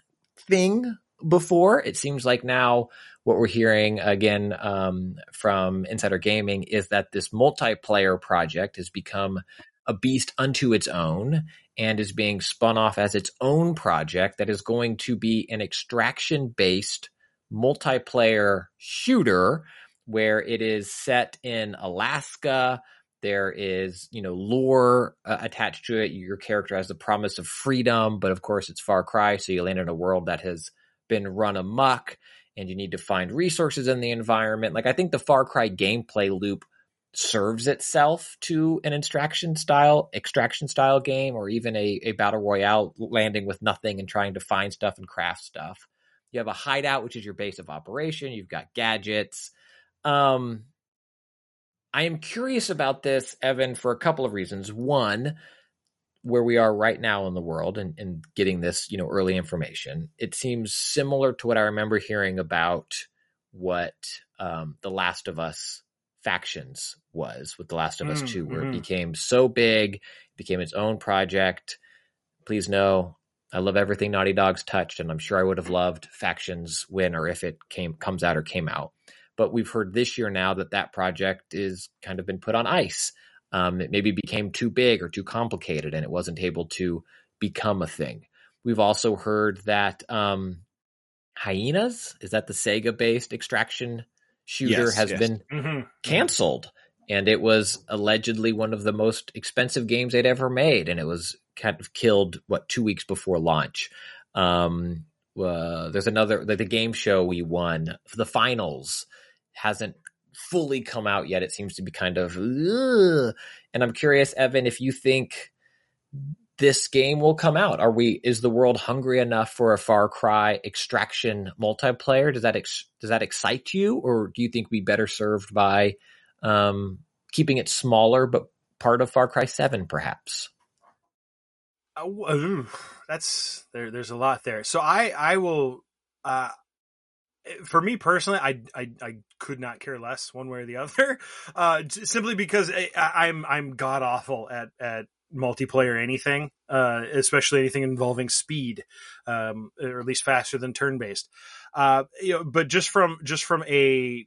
thing before, it seems like now what we're hearing again um, from Insider Gaming is that this multiplayer project has become a beast unto its own and is being spun off as its own project that is going to be an extraction based multiplayer shooter where it is set in Alaska. There is, you know, lore uh, attached to it. Your character has the promise of freedom, but of course it's Far Cry, so you land in a world that has been run amok and you need to find resources in the environment. Like I think the Far Cry gameplay loop serves itself to an extraction style extraction style game or even a, a battle royale landing with nothing and trying to find stuff and craft stuff you have a hideout which is your base of operation you've got gadgets um i am curious about this evan for a couple of reasons one where we are right now in the world and, and getting this you know early information it seems similar to what i remember hearing about what um, the last of us factions was with The Last of Us Mm, 2, where mhm. it became so big, became its own project. Please know I love everything Naughty Dog's touched, and I'm sure I would have loved factions when or if it came comes out or came out. But we've heard this year now that that project is kind of been put on ice. Um, it maybe became too big or too complicated, and it wasn't able to become a thing. We've also heard that um, Hyenas is that the Sega based extraction shooter Yes, has yes. been Mhm. canceled and it was allegedly one of the most expensive games they'd ever made and it was kind of killed what two weeks before launch. Um uh, there's another the, the game show we won. The finals hasn't fully come out yet. It seems to be kind of ugh. and i'm curious evan if you think this game will come out. Are we is the world hungry enough for a far cry extraction multiplayer? Does that ex, does that excite you? Or do you think we better served by um, keeping it smaller, but part of Far Cry Seven, perhaps. Uh, that's there. There's a lot there. So I I will. Uh, for me personally, I, I I could not care less one way or the other, uh, simply because I, I'm I'm god awful at at multiplayer anything, uh, especially anything involving speed, um, or at least faster than turn based. Uh, you know, but just from just from a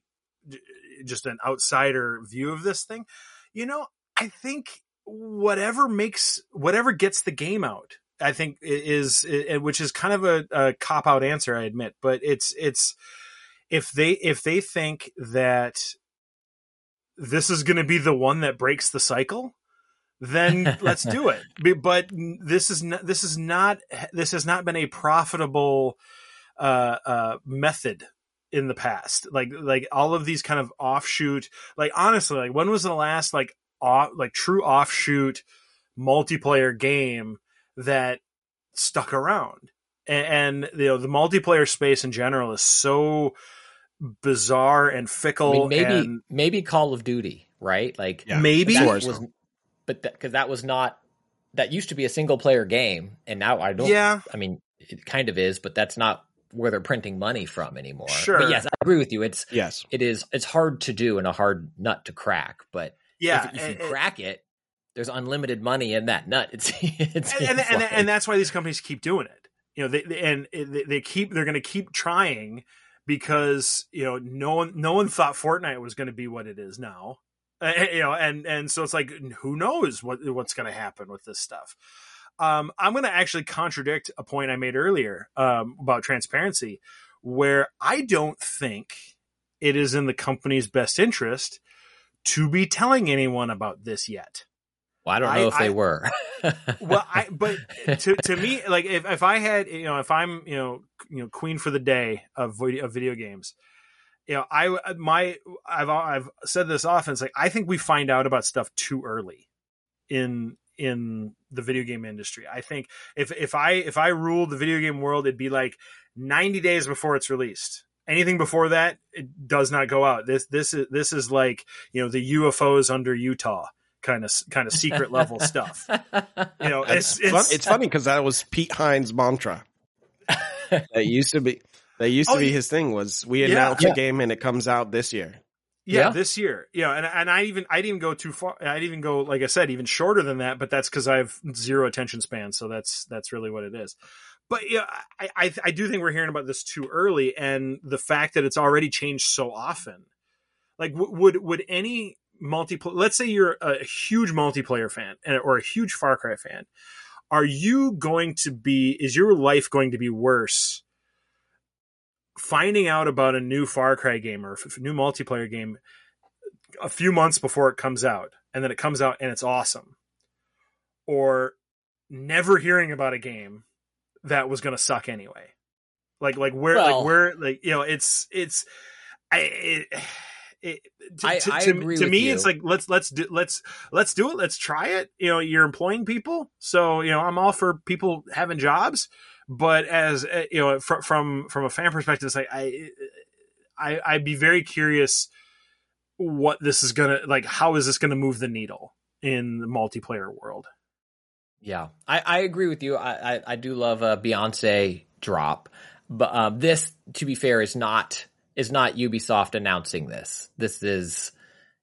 just an outsider view of this thing, you know, I think whatever makes whatever gets the game out i think is, is which is kind of a, a cop out answer i admit but it's it's if they if they think that this is going to be the one that breaks the cycle then let's do it. But this is not this is not this has not been a profitable uh uh method in the past. Like like all of these kind of offshoot like honestly like when was the last like off like true offshoot multiplayer game that stuck around and, and you know the multiplayer space in general is so bizarre and I fickle mean, maybe and maybe Call of Duty, right? Like Yeah. maybe that Sure. but because that was not that used to be a single player game, and now I don't. yeah I mean, it kind of is, but that's not where they're printing money from anymore. Sure. But yes, I agree with you. It's Yes. it is it's hard to do and a hard nut to crack. But yeah if, if and- you and- crack it, there's unlimited money in that nut. It's it's and, and, and, that's why these companies keep doing it. You know, they, they and they, they keep they're going to keep trying because you know no one no one thought Fortnite was going to be what it is now. Uh, you know, and and so it's like who knows what what's going to happen with this stuff. Um, I'm going to actually contradict a point I made earlier um, about transparency, where I don't think it is in the company's best interest to be telling anyone about this yet. well, I don't I- know if they I- were. well i but to to me like if, if i had you know if i'm you know you know queen for the day of video, of video games you know i uh, my i've i've said this often it's like i think we find out about stuff too early in in the video game industry i think if if i if i ruled the video game world it'd be like 90 days before it's released anything before that it does not go out this this is this is like you know the ufos under utah kind of kind of secret level stuff you know It's, it's fun, it's, it's funny because that was Pete Hines' mantra. That used to be that used to Oh, be his thing was we Yeah. announce Yeah. a game and it comes out this year. yeah, Yeah. this year yeah and and i even i didn't even go too far i didn't even go like i said even shorter than that but that's because i have zero attention span so that's that's really what it is but yeah I, I i do think we're hearing about this too early and the fact that it's already changed so often. Like w- would would any multiplayer let's say you're a huge multiplayer fan and- or a huge far cry fan are you going to be is your life going to be worse finding out about a new far cry game or f- new multiplayer game a few months before it comes out and then it comes out and it's awesome? Or never hearing about a game that was going to suck anyway. Like like where Well- like where like you know it's it's i it, it, to, I- to, I to- agree to with me you. it's like let's let's do let's let's do it let's try it. You know you're employing people so you know i'm all for people having jobs but as uh, you know from from from a fan perspective it's like i i i'd be very curious what this is gonna like how is this gonna move the needle in the multiplayer world Yeah, I, I agree with you. I, I, I do love a Beyonce drop, but um, this, to be fair, is not is not Ubisoft announcing this. This is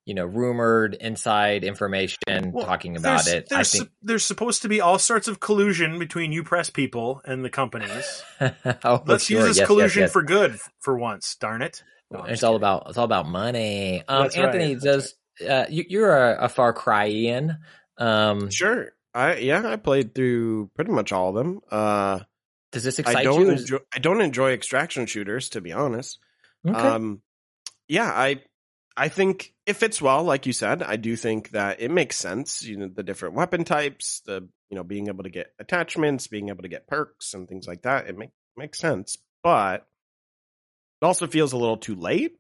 you know rumored inside information Well, talking about there's, it. I There's, think su- there's supposed to be all sorts of collusion between you press people and the companies. oh, Let's sure. use this Yes, collusion yes, yes. for good for once. Darn it! No, it's all kidding. about it's all about money. Um, right, Anthony, that's does uh, you, you're a, a Far Cryian? Um, Sure. I yeah, I played through pretty much all of them. Uh, does this I excite don't you? Enjoy, I don't enjoy extraction shooters to be honest. Okay. Um, yeah, I I think it fits well, like you said. I do think that it makes sense. You know, the different weapon types, the you know, being able to get attachments, being able to get perks and things like that. It make, makes sense, but it also feels a little too late.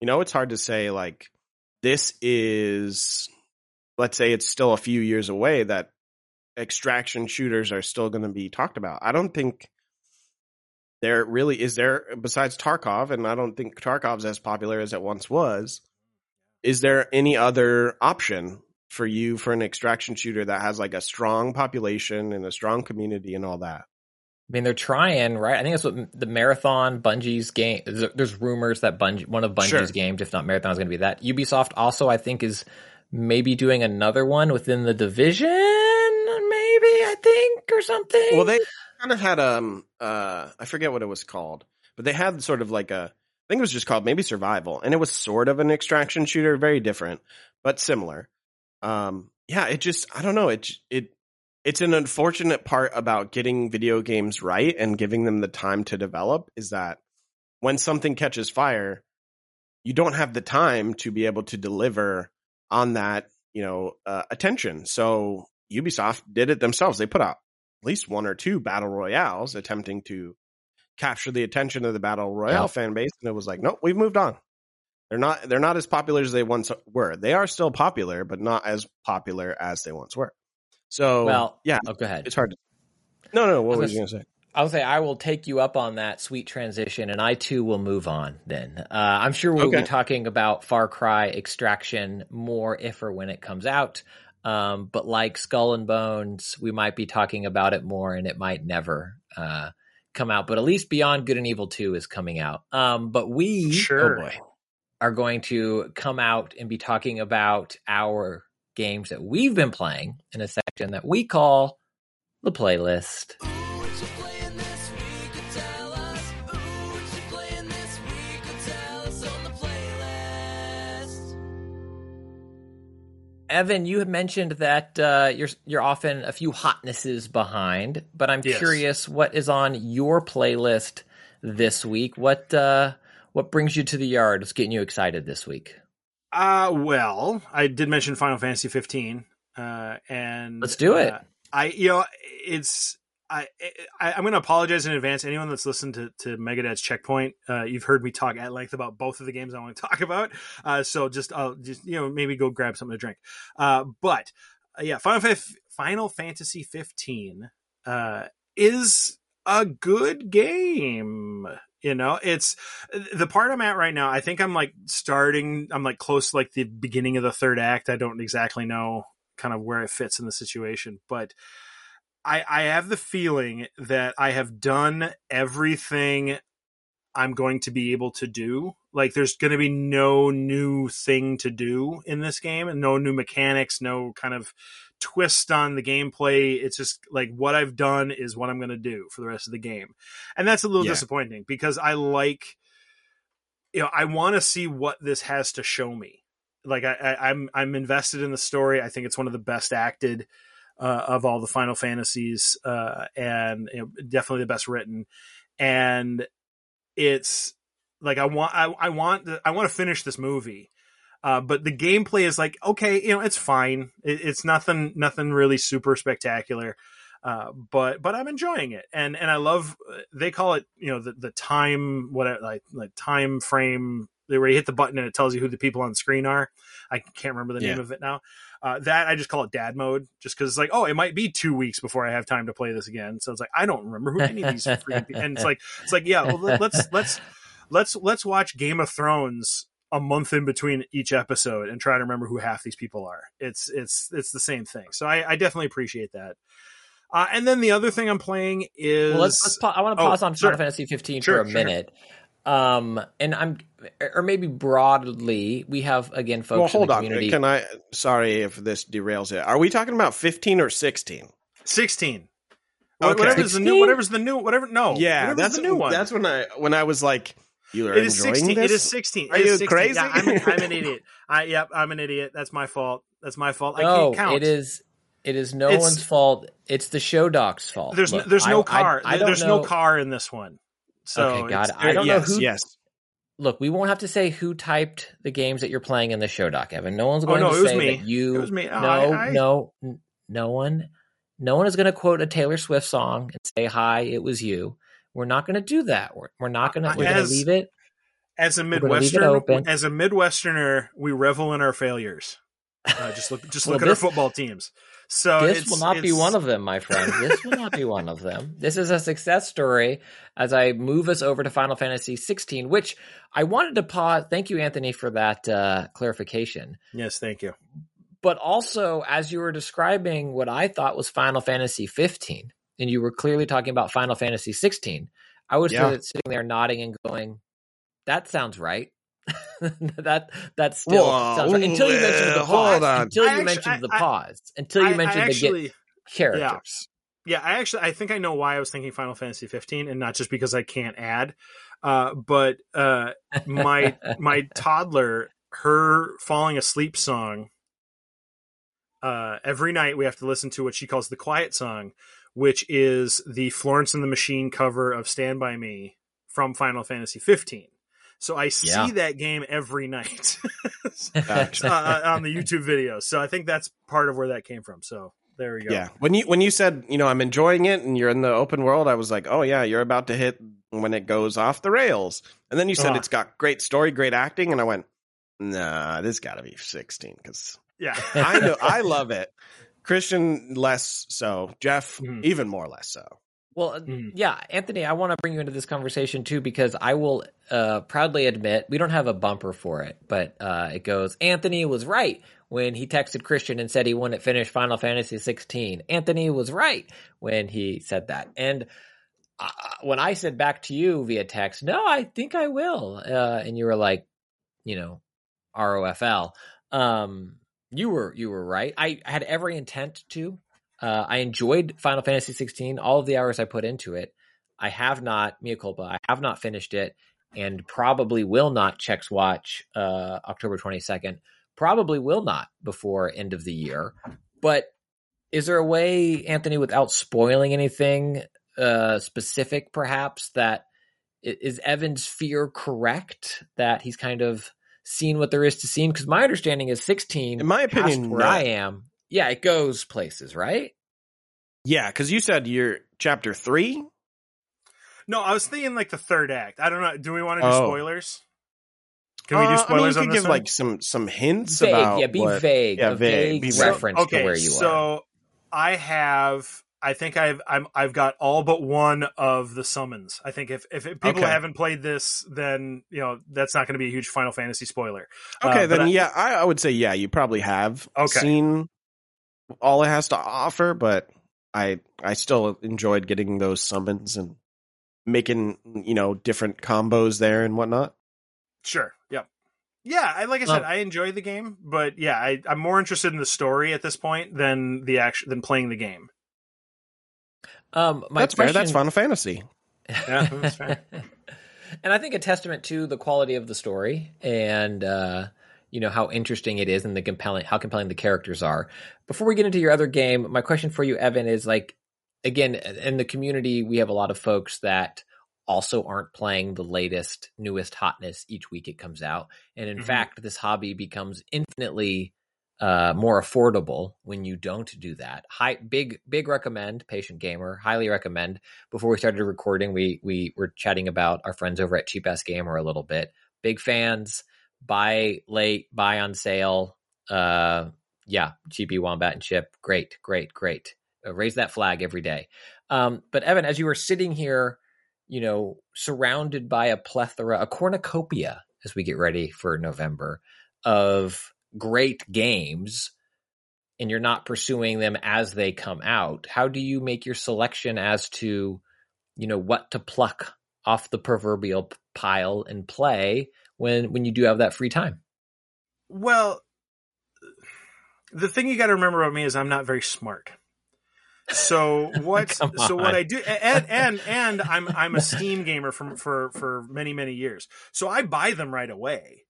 You know, it's hard to say like this is. Let's say it's still a few years away that extraction shooters are still going to be talked about. I don't think there really is there besides Tarkov, and I don't think Tarkov's as popular as it once was. Is there any other option for you for an extraction shooter that has like a strong population and a strong community and all that? I mean, they're trying, right? I think that's what the marathon Bungie's game. There's rumors that Bungie, one of Bungie's Sure. games, if not marathon, is going to be that. Ubisoft also, I think, is maybe doing another one within the division, maybe I think, or something. Well, they kind of had um uh I forget what it was called, but they had sort of like a I think it was just called maybe survival, and it was sort of an extraction shooter, very different but similar. Um, yeah, it just I don't know it it it's an unfortunate part about getting video games right and giving them the time to develop is that when something catches fire, you don't have the time to be able to deliver on that you know uh, attention. So Ubisoft did it themselves. They put out at least one or two battle royales attempting to capture the attention of the battle royale fan base, and it was like, nope, we've moved on. They're not they're not as popular as they once were. They are still popular, but not as popular as they once were. So well, yeah, Oh, go ahead. it's hard to. No, no. What were was you gonna say? I'll say I will take you up on that sweet transition, and I too will move on. Then uh, I'm sure we'll Okay. be talking about Far Cry Extraction more if or when it comes out. Um, but like Skull and Bones, we might be talking about it more, and it might never uh, come out. But at least Beyond Good and Evil Two is coming out. Um, but we, Sure. oh boy, are going to come out and be talking about our games that we've been playing in a section that we call the playlist. Evan, you had mentioned that uh, you're you're often a few hotnesses behind, but I'm Yes. curious what is on your playlist this week. What uh, what brings you to the yard? What's getting you excited this week? Uh well, I did mention Final Fantasy 15, uh, and Let's do it. uh, I, you know, it's I, I I'm going to apologize in advance. Anyone that's listened to to Mega Dads' Checkpoint, uh, you've heard me talk at length about both of the games I want to talk about. Uh, so just I'll just you know maybe go grab something to drink. Uh, but uh, yeah, Final Fa- Final Fantasy 15 uh, is a good game. You know, it's the part I'm at right now. I think I'm like starting. I'm like close, to like the beginning of the third act. I don't exactly know kind of where it fits in the situation, but I, I have the feeling that I have done everything I'm going to be able to do. Like, there's going to be no new thing to do in this game, and no new mechanics, no kind of twist on the gameplay. It's just like what I've done is what I'm going to do for the rest of the game, and that's a little Yeah. disappointing because I like, you know, I want to see what this has to show me. Like, I, I, I'm I'm invested in the story. I think it's one of the best acted uh, of all the Final Fantasies, uh, and you know, definitely the best written. And it's like I want, I, I want, the, I want to finish this movie, uh, but the gameplay is like okay, you know, it's fine. It, it's nothing, nothing really super spectacular. Uh, but but I'm enjoying it, and and I love. They call it, you know, the the time what like like time frame where you hit the button and it tells you who the people on the screen are. I can't remember the name of it now. Uh, that I just call it dad mode, just because it's like, oh, it might be two weeks before I have time to play this again. So it's like I don't remember who any of these freaking people. And it's like it's like yeah, well, let- let's let's let's let's watch Game of Thrones a month in between each episode and try to remember who half these people are. It's it's it's the same thing. So I, I definitely appreciate that. Uh, and then the other thing I'm playing is Well, let's, let's pa- I want to Oh, pause on sure. Final Fantasy 15 Sure, for a sure. minute. Um, and I'm or maybe broadly, we have again folks well, hold in the on. Can I? Sorry if this derails it. Are we talking about fifteen or sixteen? Sixteen. Okay. Whatever's the new. Whatever's the new. Whatever. No. yeah, that's the new one. That's when I when I was like, you are It is enjoying sixteen. this? It is sixteen. Are It is you 16. crazy? Yeah, I'm, an, I'm an idiot. I yep, I'm an idiot. That's my fault. That's my fault. I no, can't oh, count. it is. It is no It's- one's fault. It's the show doc's fault. There's Look, no, there's no I- I- car. I don't there's know- no car in this one. So Okay, got it's- it. I don't know yes, who- Yes. Look, we won't have to say who typed the games that you're playing in the show doc, Evan. No one's Oh, going no, to it was say me. that you. It was me. Oh, no, I- I- no, no one. No one is going to quote a Taylor Swift song and say, "Hi, it was you." We're not going to do that. We're, we're not going to. We're going to leave it. As a We're gonna leave it Midwestern, as a Midwesterner, we revel in our failures. Uh, just look, just look at this- our football teams. So this it's, will not be one of them, my friend. This will not be one of them. This is a success story as I move us over to Final Fantasy 16, which I wanted to pause. Thank you, Anthony, for that uh, clarification. Yes, thank you. But also, as you were describing what I thought was Final Fantasy 15, and you were clearly talking about Final Fantasy 16, I was Yeah. sitting there nodding and going, "That sounds right." that that still Whoa, sounds right. Until you mentioned the well, hold pause. on. Until you I actu- mentioned I- the I- pause. Until you I- I mentioned the actually, get characters. Yeah, I actually I think I know why I was thinking Final Fantasy 15 and not just because I can't add. Uh, but uh, my my toddler, her falling asleep song. Uh, every night we have to listen to what she calls the quiet song, which is the Florence and the Machine cover of "Stand by Me" from Final Fantasy 15. So I see Yeah. that game every night uh, on the YouTube videos. So I think that's part of where that came from. So there we go. Yeah. When you when you said, you know, I'm enjoying it and you're in the open world, I was like, oh yeah, you're about to hit when it goes off the rails. And then you said Uh-huh. it's got great story, great acting, and I went, nah, this got to be 16 because Yeah. I know I love it. Christian less so, Jeff Mhm. even more less so. Well, Mhm. yeah, Anthony, I want to bring you into this conversation too because I will uh, proudly admit we don't have a bumper for it, but uh, it goes. Anthony was right when he texted Christian and said he wouldn't finish Final Fantasy 16. Anthony was right when he said that, and uh, when I said back to you via text, no, I think I will, uh, and you were like, you know, ROFL. Um, you were you were right. I had every intent to. Uh, I enjoyed Final Fantasy 16, all of the hours I put into it. I have not, mea culpa, I have not finished it and probably will not checks watch uh, October 22nd. Probably will not before end of the year. But is there a way, Anthony, without spoiling anything uh, specific, perhaps, that is Evan's fear correct that he's kind of seen what there is to see? Because my understanding is 16, In my opinion, where no. I am, yeah, it goes places, right? Yeah, because you said you're chapter three. No, I was thinking like the third act. I don't know. Do we want to do Oh. spoilers? Can we Uh, do I mean, spoilers you on could this give one? like some some hints Vague, about yeah, be what- vague, yeah, a vague, vague, be vague. reference okay, to where you so are. I have. I think I've I'm, I've got all but one of the summons. I think if if people Okay. haven't played this, then you know that's not going to be a huge Final Fantasy spoiler. Uh, Okay, but then I- yeah, I, I would say yeah, you probably have Okay. seen all it has to offer, but I I still enjoyed getting those summons and making you know different combos there and whatnot. Sure. Yep. Yeah, I, like I said, Um, I enjoy the game, but yeah, I, I'm more interested in the story at this point than the action than playing the game. Um, my That's fair. That's Final Fantasy. Yeah, that's fair. and I think a testament to the quality of the story and uh, you know how interesting it is and the compelling how compelling the characters are. Before we get into your other game, my question for you, Evan, is like again in the community we have a lot of folks that also aren't playing the latest newest hotness each week it comes out and in Mhm. fact this hobby becomes infinitely uh, more affordable when you don't do that. High, big, big recommend. Patient gamer, highly recommend. Before we started recording, we we were chatting about our friends over at Cheap Ass Gamer a little bit. Big fans. Buy late, buy on sale. Uh, yeah, GP Wombat and Chip. Great, great, great. Uh, raise that flag every day. Um, but Evan, as you were sitting here, you know, surrounded by a plethora, a cornucopia, as we get ready for November, of great games and you're not pursuing them as they come out how do you make your selection as to you know what to pluck off the proverbial pile and play when when you do have that free time. Well, the thing you got to remember about me is I'm not very smart. So what? So what. I do, and and and I'm I'm a Steam gamer from for for many many years. So I buy them right away.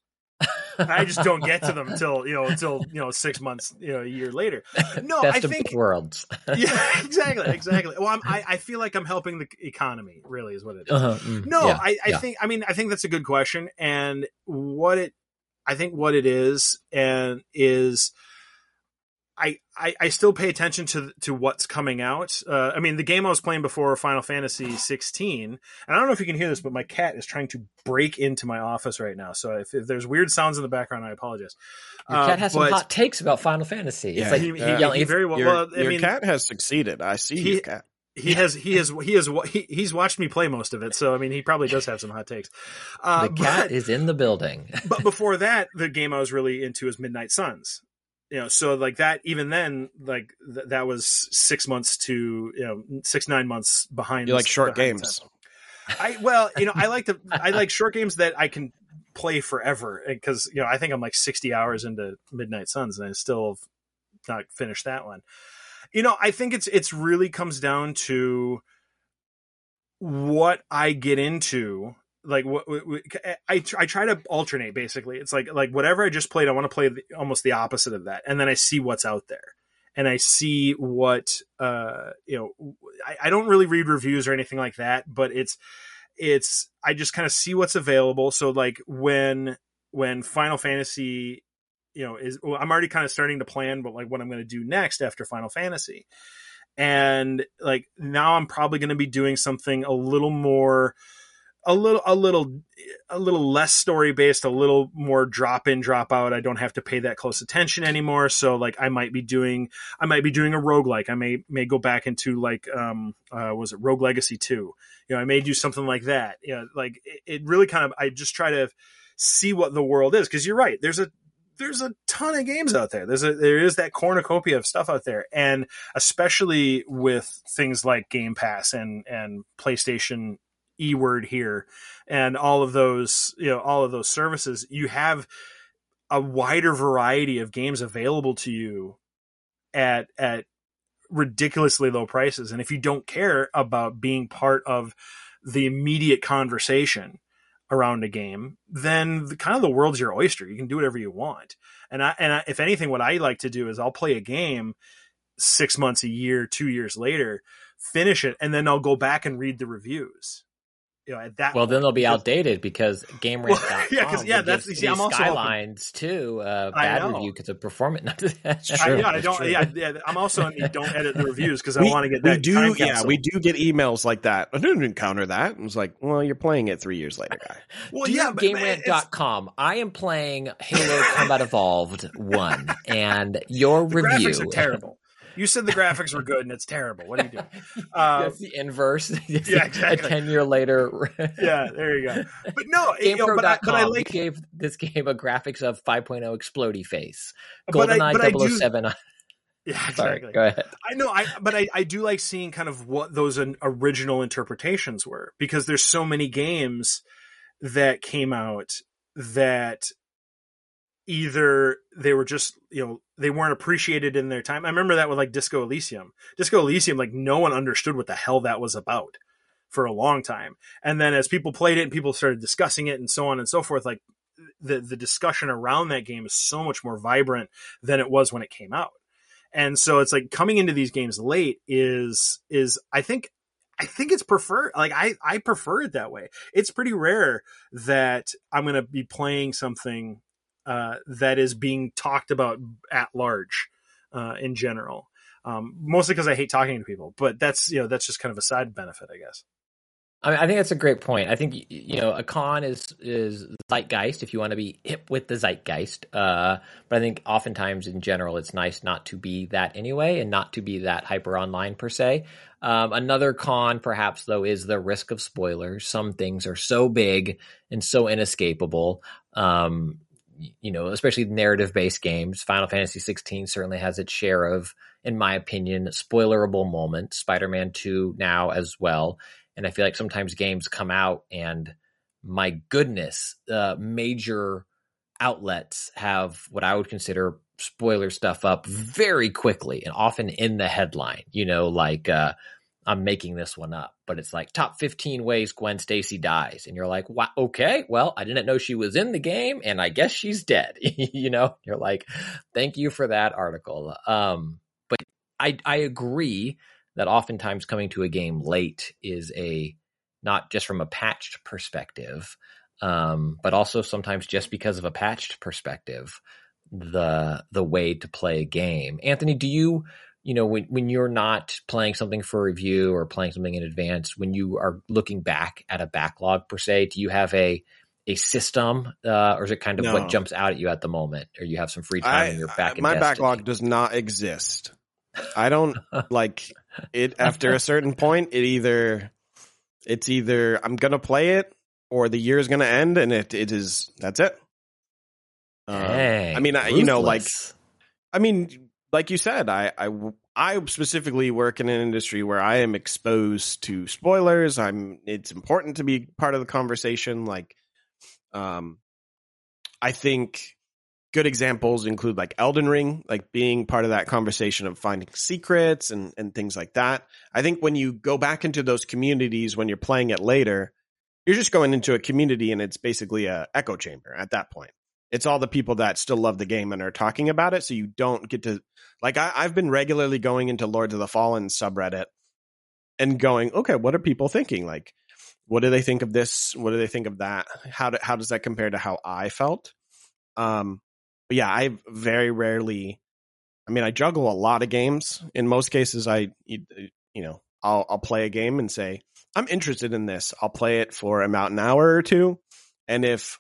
I just don't get to them until you know until you know six months you know a year later. No, Best I of think worlds. yeah, exactly, exactly. Well, I'm, I I feel like I'm helping the economy. Really, is what it is. Uh-huh, mm, No, yeah, I, I yeah. think I mean I think that's a good question, and what it I think what it is and is I I, I still pay attention to to what's coming out. Uh, I mean, the game I was playing before Final Fantasy 16, and I don't know if you can hear this, but my cat is trying to break into my office right now. So if, if there's weird sounds in the background, I apologize. Your Uh, cat has some but hot takes about Final Fantasy. It's Yeah, like he, he, uh, yelling. he very well. your well, I your mean, cat has succeeded. I see He- your cat. he has he has he has he, he's watched me play most of it. So I mean, he probably does have some hot takes. Uh, the cat but- is in the building. but before that, the game I was really into is Midnight Suns. You know, so like that, even then, like th- that was six months to you know six nine months behind. You like short games. time. I well, you know, I like to I like short games that I can play forever eh, because you know I think I'm like 60 hours into Midnight Suns and I still have not finished that one. You know, I think it's it's really comes down to what I get into. Like what what- I I try to alternate basically. It's like like whatever I just played, I want to play the, almost the opposite of that, and then I see what's out there, and I see what uh you know. I, I don't really read reviews or anything like that, but it's it's I just kind of see what's available. So like when when Final Fantasy, you know, is well, I'm already kind of starting to plan, but like what I'm going to do next after Final Fantasy, and like now I'm probably going to be doing something a little more, a little a little a little less story based, a little more drop in drop out. I don't have to pay that close attention anymore. So like I might be doing I might be doing a roguelike. I may may go back into like um uh was it Rogue Legacy 2. You know, I may do something like that. You know, like it, it really kind of I just try to see what the world is because you're right. There's a there's a ton of games out there. There's a there is that cornucopia of stuff out there, and especially with things like Game Pass and and PlayStation E word here, and all of those you know all of those services, you have a wider variety of games available to you at at ridiculously low prices. And if you don't care about being part of the immediate conversation around a game, then the, kind of the world's your oyster. You can do whatever you want. And I, and I, if anything, what I like to do is I'll play a game six months, a year, two years later, finish it, and then I'll go back and read the reviews. You know, at that Well, then they'll be outdated because Game Well, yeah, 'cause- yeah, that's- you see, I'm also hoping- too. Uh, bad review because of performance. That's I, true. yeah, I don't. true. Yeah, yeah, I'm also on the don't edit the reviews because I want to get we that. do, time yeah, we do get emails like that. I didn't encounter that. It was like, well, you're playing it three years later, guy. Well, Dear yeah, but it's- GameRant.com, I am playing Halo Combat Evolved 1, and your review. graphics are terrible. You said the graphics were good, and it's terrible. What are you doing? Uh, That's the inverse. Yeah, exactly. A 10 year later. yeah, there you go. But no, you know, GamePro.com but I, but I like. gave this game a graphics of 5.0 explodey face. But I- GoldenEye but I do- 007. Yeah, Sorry, exactly. go ahead. I know, I but I, I do like seeing kind of what those original interpretations were because there's so many games that came out that either they were just you know they weren't appreciated in their time. I remember that with like Disco Elysium. Disco Elysium, like no one understood what the hell that was about for a long time, and then as people played it and people started discussing it and so on and so forth, like the the discussion around that game is so much more vibrant than it was when it came out and so it's like coming into these games late is is i think i think it's prefer like i i prefer it that way it's pretty rare that i'm going to be playing something uh that is being talked about at large uh in general um mostly because i hate talking to people but that's you know that's just kind of a side benefit i guess I, mean, I think that's a great point. I think you know a con is is zeitgeist if you want to be hip with the zeitgeist. Uh, but I think oftentimes in general it's nice not to be that anyway, and not to be that hyper online per se. Um, another con, perhaps though, is the risk of spoilers. Some things are so big and so inescapable. Um, you know, especially narrative based games. Final Fantasy 16 certainly has its share of, in my opinion, spoilerable moments. Spider Man 2 now as well. And I feel like sometimes games come out and my goodness, uh, major outlets have what I would consider spoiler stuff up very quickly and often in the headline. You know, like uh, I'm making this one up, but it's like top 15 ways Gwen Stacy dies, and you're like, wow, okay, well, I didn't know she was in the game, and I guess she's dead. you know, you're like, thank you for that article. Um, but I I agree that oftentimes coming to a game late is a not just from a patched perspective, um, but also sometimes just because of a patched perspective, the the way to play a game. Anthony, do you you know when when you're not playing something for review or playing something in advance, when you are looking back at a backlog per se, do you have a a system, uh, or is it kind of No. what jumps out at you at the moment, or you have some free time I, and you're back I- my Destiny? backlog does not exist. I don't like it after a certain point. It either it's either I'm gonna play it or the year is gonna end, and it it is that's it. Dang, I mean, I, you know, like. I mean, like you said, I, I I specifically work in an industry where I am exposed to spoilers. I'm it's important to be part of the conversation. Like, um, I think good examples include like Elden Ring, like being part of that conversation of finding secrets and and things like that. I think when you go back into those communities when you're playing it later, you're just going into a community and it's basically a echo chamber at that point it's all the people that still love the game and are talking about it. So you don't get to like I, I've been regularly going into Lords of the Fallen subreddit and going, okay, what are people thinking? Like, what do they think of this? What do they think of that? How do, how does that compare to how I felt? Um, but yeah, I very rarely. I mean, I juggle a lot of games. In most cases, I you, you know I'll I'll play a game and say I'm interested in this. I'll play it for about an hour or two, and if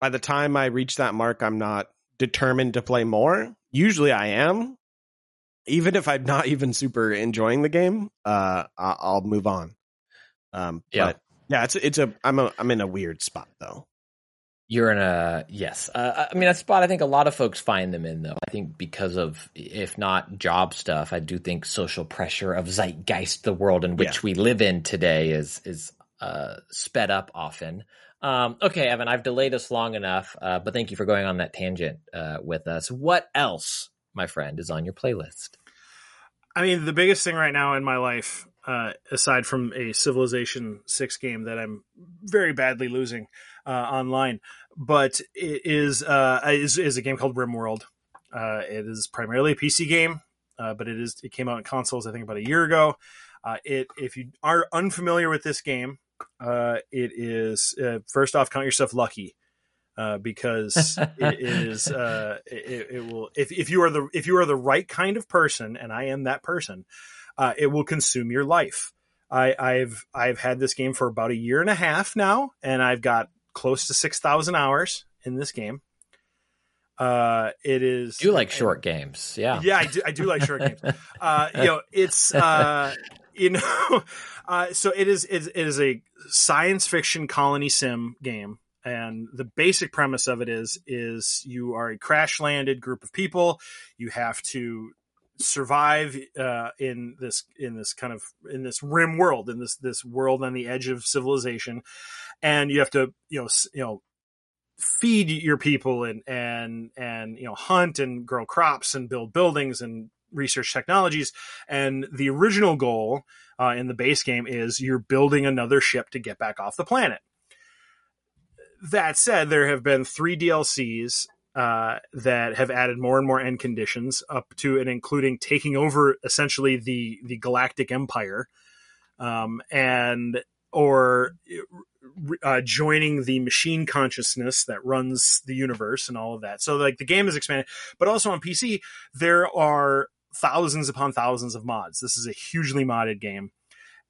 by the time I reach that mark, I'm not determined to play more. Usually I am. Even if I'm not even super enjoying the game, uh, I'll move on. Um, Yeah. but yeah, it's it's a I'm a I'm in a weird spot though. You're in a yes. Uh, I mean, a spot I think a lot of folks find them in, though. I think because of, if not job stuff, I do think social pressure of zeitgeist, the world in which Yeah. we live in today, is is uh, sped up often. Um, okay, Evan, I've delayed us long enough, uh, but thank you for going on that tangent uh, with us. What else, my friend, is on your playlist? I mean, the biggest thing right now in my life, uh, aside from a Civilization Six game that I'm very badly losing uh, online, but it is uh, is is a game called RimWorld. Uh, it is primarily a PC game, uh, but it is it came out in consoles I think about a year ago. Uh, it if you are unfamiliar with this game, uh, it is uh, first off count yourself lucky uh, because it is uh, it, it will if, if you are the if you are the right kind of person and I am that person, uh, it will consume your life. I, I've I've had this game for about a year and a half now, and I've got close to six thousand hours in this game. Uh, it is Do you like short games? Yeah. yeah, I do. I do like short games. Uh, you know, it's uh, you know, uh, so it is. It, it is a science fiction colony sim game, and the basic premise of it is is you are a crash landed group of people. You have to survive uh, in this in this kind of in this rim world in this this world on the edge of civilization, and you have to you know you know feed your people and and and you know hunt and grow crops and build buildings and research technologies and the original goal uh, in the base game is you're building another ship to get back off the planet that said there have been three dlcs uh, that have added more and more end conditions up to and including taking over essentially the the galactic empire um, and or uh, joining the machine consciousness that runs the universe and all of that. So like the game is expanded, but also on PC there are thousands upon thousands of mods. This is a hugely modded game,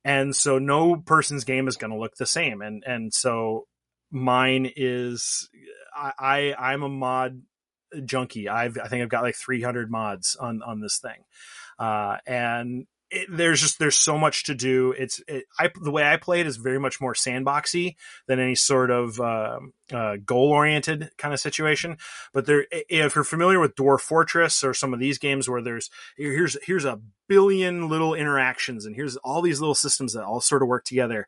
and so no person's game is going to look the same. And and so mine is I, I I'm a mod junkie. I've I think I've got like 300 mods on on this thing, uh, and it, there's just there's so much to do. It's it, I the way I play it is very much more sandboxy than any sort of uh, uh, goal oriented kind of situation. But there, if you're familiar with Dwarf Fortress or some of these games where there's here's here's a billion little interactions and here's all these little systems that all sort of work together.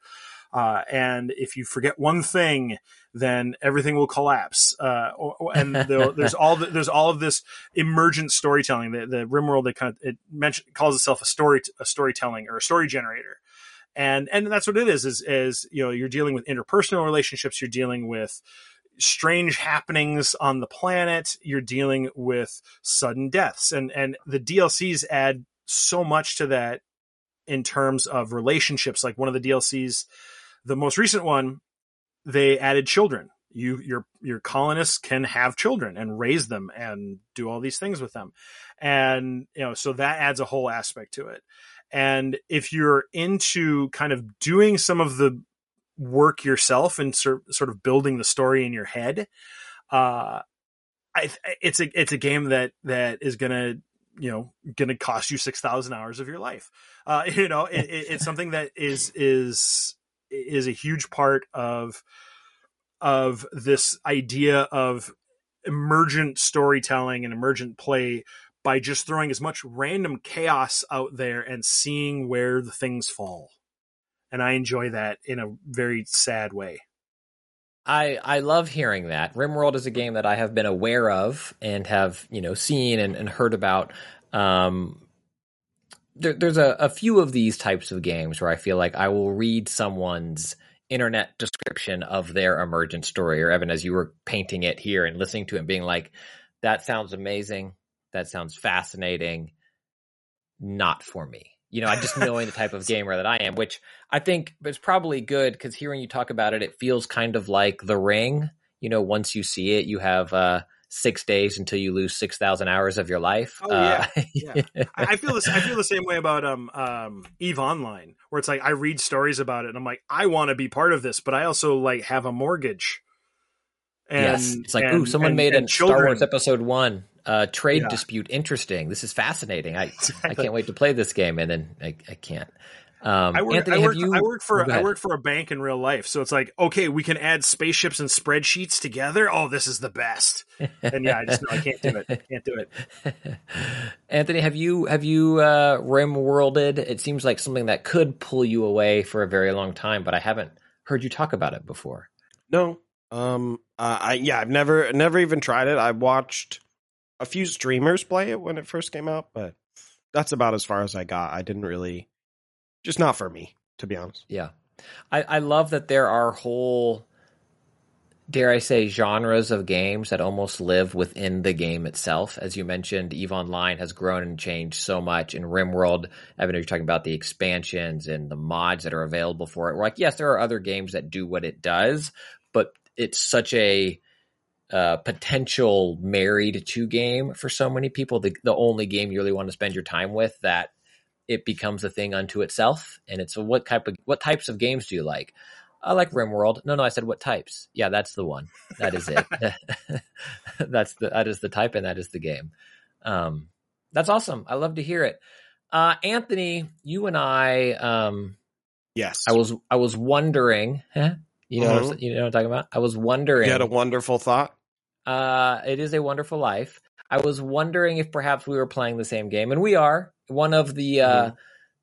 Uh, and if you forget one thing, then everything will collapse. Uh, or, or- and there's all the, there's all of this emergent storytelling. The, the RimWorld it kind of it mention, calls itself a story a storytelling or a story generator, and and that's what it is. Is is you know you're dealing with interpersonal relationships. You're dealing with strange happenings on the planet. You're dealing with sudden deaths, and and the DLCs add so much to that in terms of relationships. Like one of the DLCs, the most recent one, they added children. You your your colonists can have children and raise them and do all these things with them, and you know so that adds a whole aspect to it. And if you're into kind of doing some of the work yourself and sort of building the story in your head, uh, I, it's a it's a game that that is gonna you know gonna cost you six thousand hours of your life. Uh, you know, it, it's something that is is is a huge part of of this idea of emergent storytelling and emergent play by just throwing as much random chaos out there and seeing where the things fall. And I enjoy that in a very sad way. I, I love hearing that. RimWorld is a game that I have been aware of and have, you know, seen and, and heard about. Um, there, there's a, a few of these types of games where I feel like I will read someone's internet description of their emergent story, or Evan, as you were painting it here and listening to it, and being like, that sounds amazing. That sounds fascinating. Not for me. You know, I just knowing the type of gamer that I am, which I think is probably good because hearing you talk about it, it feels kind of like The Ring. You know, once you see it, you have uh, six days until you lose six thousand hours of your life. Oh Uh, yeah, yeah. I feel this. I feel the same way about um um Eve Online, where it's like I read stories about it, and I'm like, I want to be part of this, but I also like have a mortgage. And, yes, it's like, and- ooh, someone and- made a Star Wars episode one uh, trade Yeah. dispute interesting. This is fascinating. I I can't wait to play this game, and then I, I can't. Um, I work, Anthony, I work, you? I work oh, for go I work for a bank in real life, so it's like okay, we can add spaceships and spreadsheets together. Oh, this is the best. And yeah, I just know I can't do it. Can't do it. Anthony, have you have you uh, rim worlded? It seems like something that could pull you away for a very long time, but I haven't heard you talk about it before. No. Um. Uh, I yeah. I've never never even tried it. I watched a few streamers play it when it first came out, but that's about as far as I got. I didn't really, just not for me, to be honest. Yeah, I, I love that there are whole, dare I say, genres of games that almost live within the game itself. As you mentioned, Eve Online has grown and changed so much. In RimWorld, Evan, you're talking about the expansions and the mods that are available for it. We're like, yes, there are other games that do what it does, but it's such a uh, potential married to game for so many people. The, the only game you really want to spend your time with that it becomes a thing unto itself. And it's what type of what types of games do you like? I like RimWorld. No, no, I said what types. Yeah, that's the one. That is it. that's the that is the type and that is the game. Um, that's awesome. I love to hear it. Uh, Anthony, you and I, um, Yes. I was I was wondering, huh? you know, what I'm- Mhm. you know what I'm talking about. I was wondering. You had a wonderful thought. Uh, it is a wonderful life. I was wondering if perhaps we were playing the same game, and we are. One of the uh,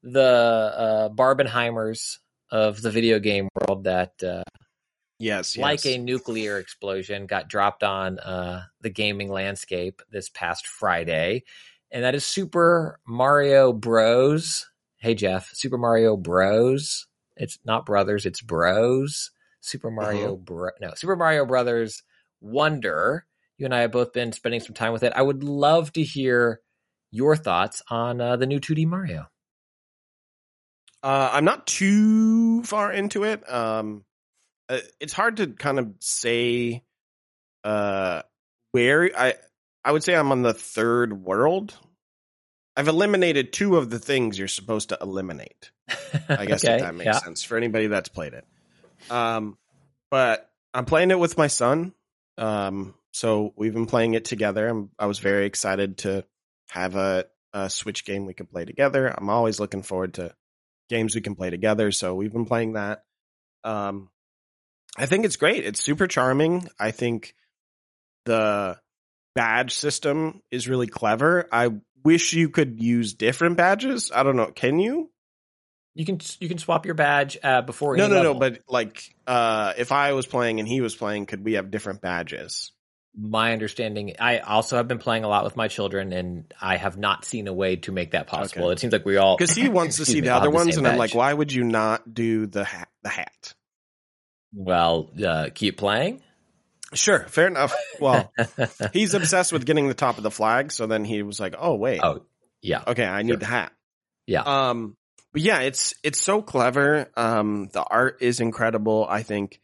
the uh, Barbenheimers of the video game world that, uh, Yes. yes. like a nuclear explosion, got dropped on uh, the gaming landscape this past Friday, and that is Super Mario Bros. Hey Jeff, Super Mario Bros. It's not brothers, it's bros. Super Mario Bro. No, Super Mario Brothers Wonder. You and I have both been spending some time with it. I would love to hear your thoughts on uh, the new 2D Mario. Uh, I'm not too far into it. Um, uh, it's hard to kind of say uh, where I. I would say I'm on the third world. I've eliminated two of the things you're supposed to eliminate. I guess Okay, if that makes yeah. sense for anybody that's played it. Um, but I'm playing it with my son. Um, so we've been playing it together. I'm, I was very excited to have a, a Switch game we could play together. I'm always looking forward to games we can play together. So we've been playing that. Um, I think it's great. It's super charming. I think the badge system is really clever. I wish you could use different badges. I don't know. Can you? You can you can swap your badge uh, before. No, no, no. But like, uh, if I was playing and he was playing, could we have different badges? My understanding, I also have been playing a lot with my children, and I have not seen a way to make that possible. Okay. It seems like we all Because he wants to see the other ones, same and I'm like, why would you not do the hat? The hat. Well, uh, keep playing. Sure, fair enough. Well, he's obsessed with getting the top of the flag, so then he was like, "Oh wait, Oh, yeah, okay, I need sure. the hat." yeah. Um, but yeah, it's it's so clever. Um, the art is incredible. I think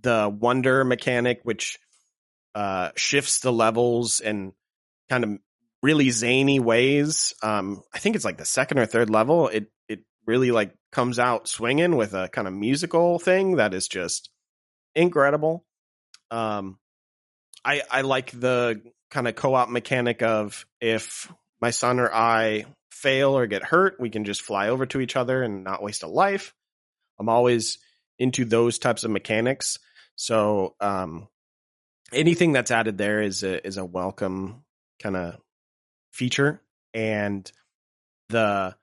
the wonder mechanic, which uh shifts the levels in kind of really zany ways. Um, I think it's like the second or third level. It it really like comes out swinging with a kind of musical thing that is just incredible. Um, I I like the kind of co-op mechanic of if my son or I fail or get hurt, we can just fly over to each other and not waste a life. I'm always into those types of mechanics. So um, anything that's added there is a is a welcome kind of feature, and the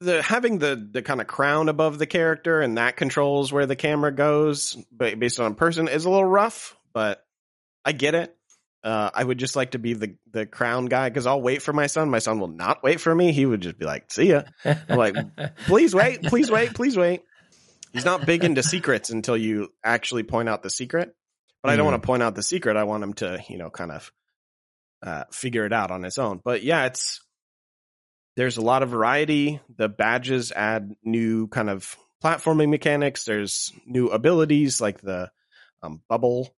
the having the the kind of crown above the character and that controls where the camera goes, based on person is a little rough, but I get it. Uh, I would just like to be the the crown guy because I'll wait for my son. My son will not wait for me. He would just be like, "See ya." I'm like, please wait, please wait, please wait. He's not big into secrets until you actually point out the secret. But I don't Mm. want to point out the secret. I want him to, you know, kind of uh, figure it out on his own. But yeah, it's there's a lot of variety. The badges add new kind of platforming mechanics. There's new abilities like the um, bubble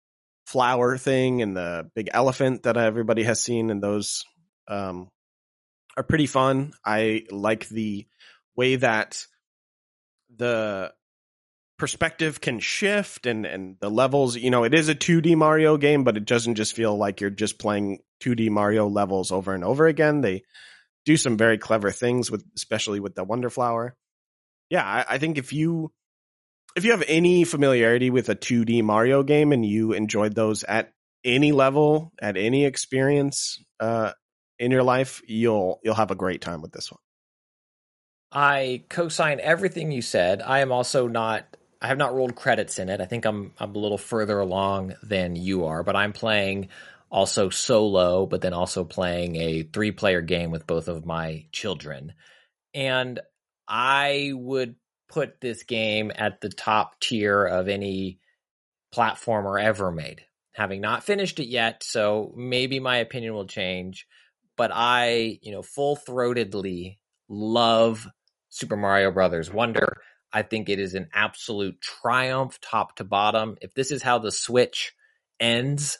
flower thing and the big elephant that everybody has seen, and those um, are pretty fun. I like the way that the perspective can shift and and the levels you know it is a 2D Mario game but it doesn't just feel like you're just playing 2D Mario levels over and over again they do some very clever things with especially with the wonder flower yeah I, I think if you if you have any familiarity with a 2D Mario game and you enjoyed those at any level at any experience uh in your life you'll you'll have a great time with this one I co-sign everything you said. I am also not. I have not rolled credits in it. I think I'm I'm a little further along than you are, but I'm playing also solo, but then also playing a three-player game with both of my children. And I would put this game at the top tier of any platformer ever made. Having not finished it yet, so maybe my opinion will change, but I, you know, full-throatedly love Super Mario Brothers Wonder. I think it is an absolute triumph, top to bottom. If this is how the Switch ends,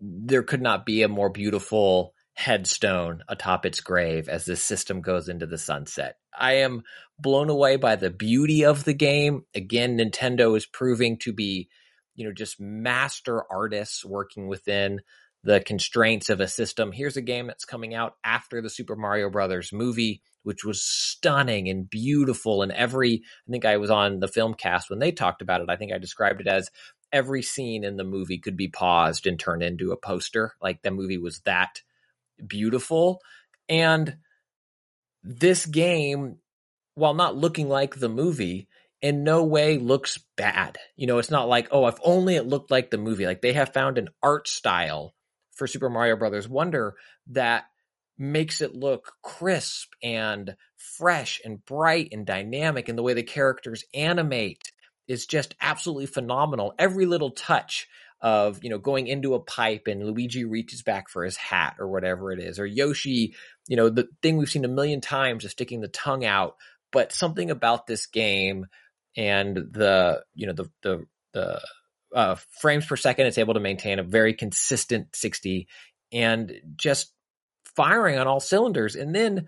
there could not be a more beautiful headstone atop its grave as this system goes into the sunset. I am blown away by the beauty of the game. Again, Nintendo is proving to be, you know, just master artists working within the constraints of a system. Here's a game that's coming out after the Super Mario Brothers movie, which was stunning and beautiful. And every, I think I was on the film cast when they talked about it. I think I described it as every scene in the movie could be paused and turned into a poster. Like the movie was that beautiful. And this game, while not looking like the movie, in no way looks bad. You know, it's not like, oh, if only it looked like the movie. Like they have found an art style for Super Mario Brothers Wonder that makes it look crisp and fresh and bright and dynamic and the way the characters animate is just absolutely phenomenal. Every little touch of, you know, going into a pipe and Luigi reaches back for his hat or whatever it is, or Yoshi, you know, the thing we've seen a million times of sticking the tongue out, but something about this game and the, you know, the, the, the, uh, frames per second, it's able to maintain a very consistent 60 and just firing on all cylinders. And then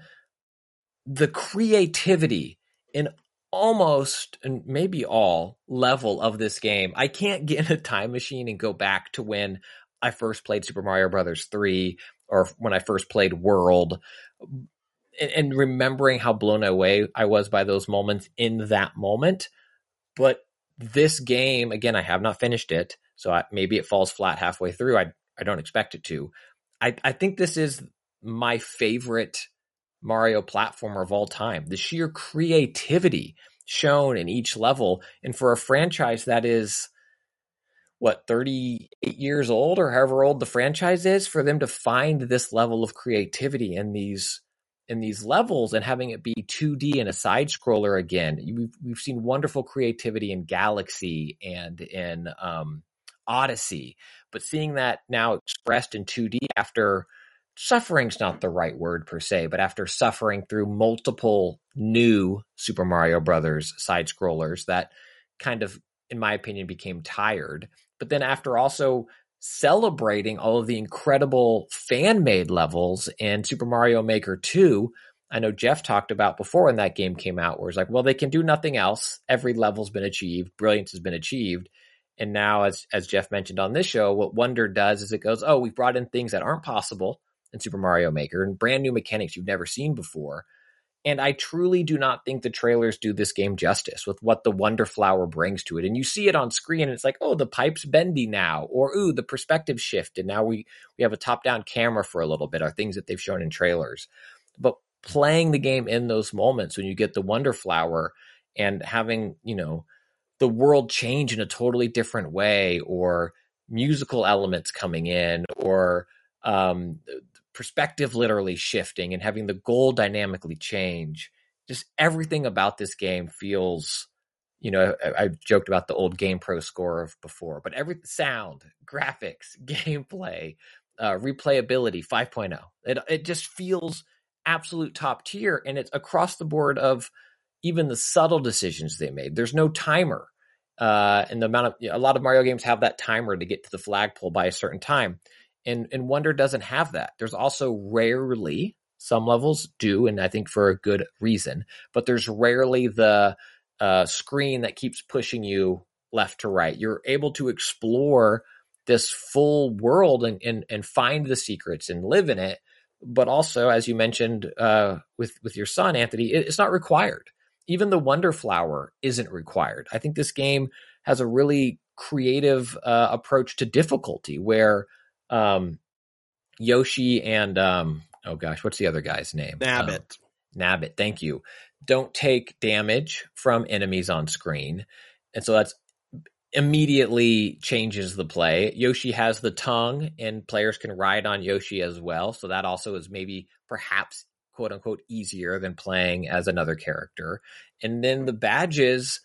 the creativity in almost and maybe all level of this game. I can't get in a time machine and go back to when I first played Super Mario Brothers 3 or when I first played World and, and remembering how blown away I was by those moments in that moment. But this game, again, I have not finished it, so I, maybe it falls flat halfway through. I I don't expect it to. I I think this is my favorite Mario platformer of all time. The sheer creativity shown in each level. And for a franchise that is, what, 38 years old or however old the franchise is, for them to find this level of creativity in these in these levels and having it be 2D and a side scroller again. We've, we've seen wonderful creativity in Galaxy and in um, Odyssey, but seeing that now expressed in 2D after suffering's not the right word per se, but after suffering through multiple new Super Mario Brothers side scrollers that kind of, in my opinion, became tired. But then after also celebrating all of the incredible fan made levels in Super Mario Maker 2. I know Jeff talked about before when that game came out, where it's like, well, they can do nothing else. Every level's been achieved, brilliance has been achieved. And now, as as Jeff mentioned on this show, what Wonder does is it goes, oh, we've brought in things that aren't possible in Super Mario Maker and brand new mechanics you've never seen before. And I truly do not think the trailers do this game justice with what the Wonder Flower brings to it. And you see it on screen, and it's like, oh, the pipe's bendy now, or ooh, the perspective shift, and now we we have a top-down camera for a little bit. Are things that they've shown in trailers, but playing the game in those moments when you get the Wonder Flower and having you know the world change in a totally different way, or musical elements coming in, or um, perspective literally shifting and having the goal dynamically change. Just everything about this game feels, you know, I, I joked about the old Game Pro score of before, but every sound, graphics, gameplay, uh, replayability 5.0, it, it just feels absolute top tier. And it's across the board of even the subtle decisions they made. There's no timer. Uh, and the amount of, you know, a lot of Mario games have that timer to get to the flagpole by a certain time and and Wonder doesn't have that. There's also rarely some levels do, and I think for a good reason, but there's rarely the uh, screen that keeps pushing you left to right. You're able to explore this full world and and, and find the secrets and live in it. But also, as you mentioned uh, with with your son Anthony, it, it's not required. Even the Wonder Flower isn't required. I think this game has a really creative uh, approach to difficulty where um, Yoshi and um, oh gosh, what's the other guy's name? Nabbit. Um, Nabbit, thank you. Don't take damage from enemies on screen, and so that's immediately changes the play. Yoshi has the tongue, and players can ride on Yoshi as well. So that also is maybe perhaps quote unquote easier than playing as another character. And then the badges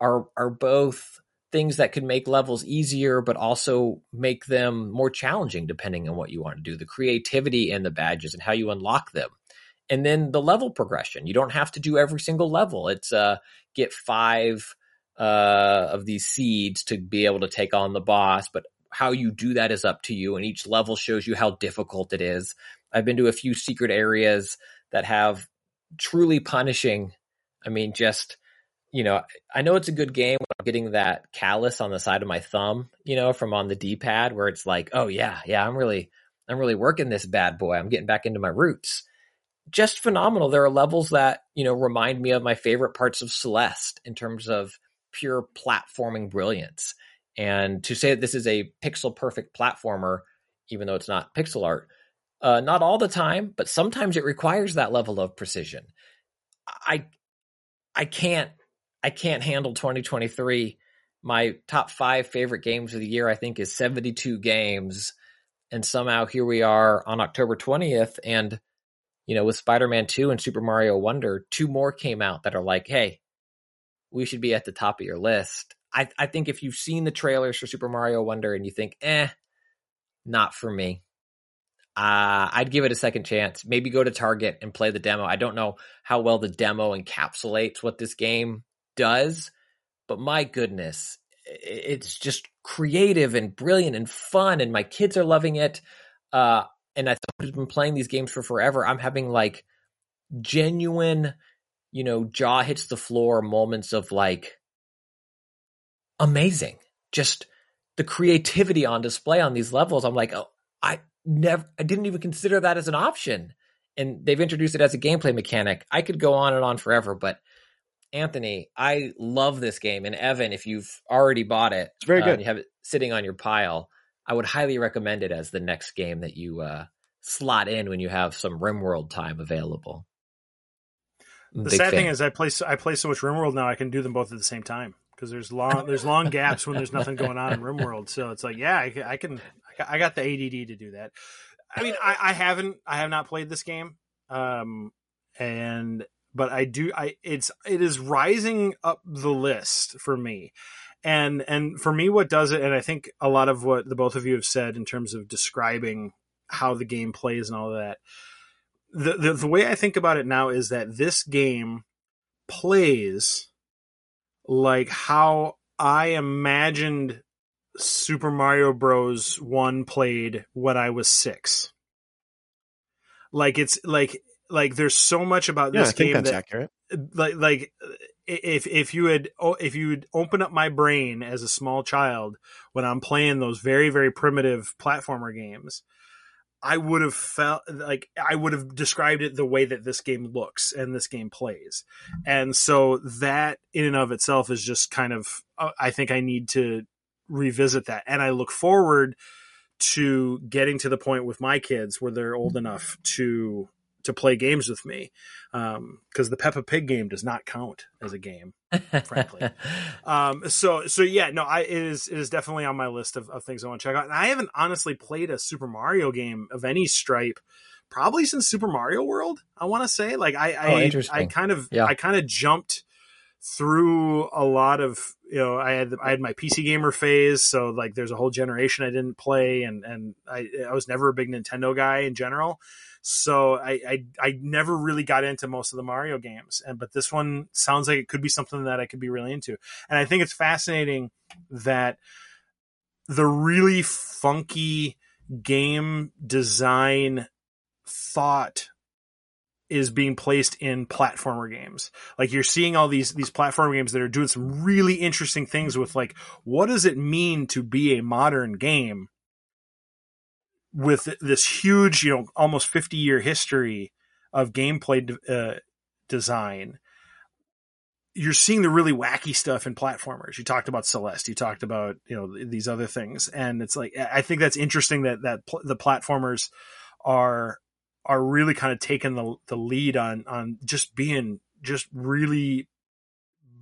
are are both things that could make levels easier, but also make them more challenging depending on what you want to do. The creativity in the badges and how you unlock them. And then the level progression. You don't have to do every single level. It's uh, get five uh, of these seeds to be able to take on the boss, but how you do that is up to you. And each level shows you how difficult it is. I've been to a few secret areas that have truly punishing. I mean, just you know, I know it's a good game. I'm getting that callus on the side of my thumb, you know, from on the D pad where it's like, oh yeah, yeah, I'm really, I'm really working this bad boy. I'm getting back into my roots. Just phenomenal. There are levels that, you know, remind me of my favorite parts of Celeste in terms of pure platforming brilliance. And to say that this is a pixel perfect platformer, even though it's not pixel art, uh, not all the time, but sometimes it requires that level of precision. I, I can't I can't handle 2023. My top five favorite games of the year, I think, is 72 games. And somehow here we are on October 20th. And, you know, with Spider Man 2 and Super Mario Wonder, two more came out that are like, hey, we should be at the top of your list. I, I think if you've seen the trailers for Super Mario Wonder and you think, eh, not for me, uh, I'd give it a second chance. Maybe go to Target and play the demo. I don't know how well the demo encapsulates what this game does, but my goodness, it's just creative and brilliant and fun, and my kids are loving it. Uh, and I I've been playing these games for forever. I'm having like genuine, you know, jaw hits the floor moments of like amazing. Just the creativity on display on these levels. I'm like, oh, I never, I didn't even consider that as an option. And they've introduced it as a gameplay mechanic. I could go on and on forever, but Anthony, I love this game. And Evan, if you've already bought it, it's very uh, good. you have it sitting on your pile. I would highly recommend it as the next game that you uh, slot in when you have some RimWorld time available. The Big sad thing is, I play so- I play so much RimWorld now. I can do them both at the same time because there's long there's long gaps when there's nothing going on in RimWorld. So it's like, yeah, I, I can I got- I got the ADD to do that. I mean, I, I haven't I have not played this game, um, and but I do I it's it is rising up the list for me. And and for me, what does it? And I think a lot of what the both of you have said in terms of describing how the game plays and all that the, the the way I think about it now is that this game plays like how I imagined Super Mario Bros. One played when I was six. Like it's like like there's so much about Yeah, this I think game that's that accurate. like like if if you had if you would open up my brain as a small child when I'm playing those very very primitive platformer games, I would have felt like I would have described it the way that this game looks and this game plays, and so that in and of itself is just kind of uh, I think I need to revisit that, and I look forward to getting to the point with my kids where they're old enough to to play games with me because the Peppa Pig game does not count as a game, frankly. um, so so yeah, no, I it is it is definitely on my list of, of things I want to check out. And I haven't honestly played a Super Mario game of any stripe probably since Super Mario World. I want to say like I Oh, I, interesting. I kind of Yeah. I kind of jumped through a lot of you know I had I had my PC gamer phase so like there's a whole generation I didn't play and and I I was never a big Nintendo guy in general so I, I I never really got into most of the Mario games and but this one sounds like it could be something that I could be really into and I think it's fascinating that the really funky game design thought is being placed in platformer games. Like you're seeing all these these platformer games that are doing some really interesting things with like what does it mean to be a modern game with this huge, you know, almost 50 year history of gameplay de- uh, design. You're seeing the really wacky stuff in platformers. You talked about Celeste. You talked about you know these other things, and it's like I think that's interesting that that pl- the platformers are are really kind of taking the the lead on on just being just really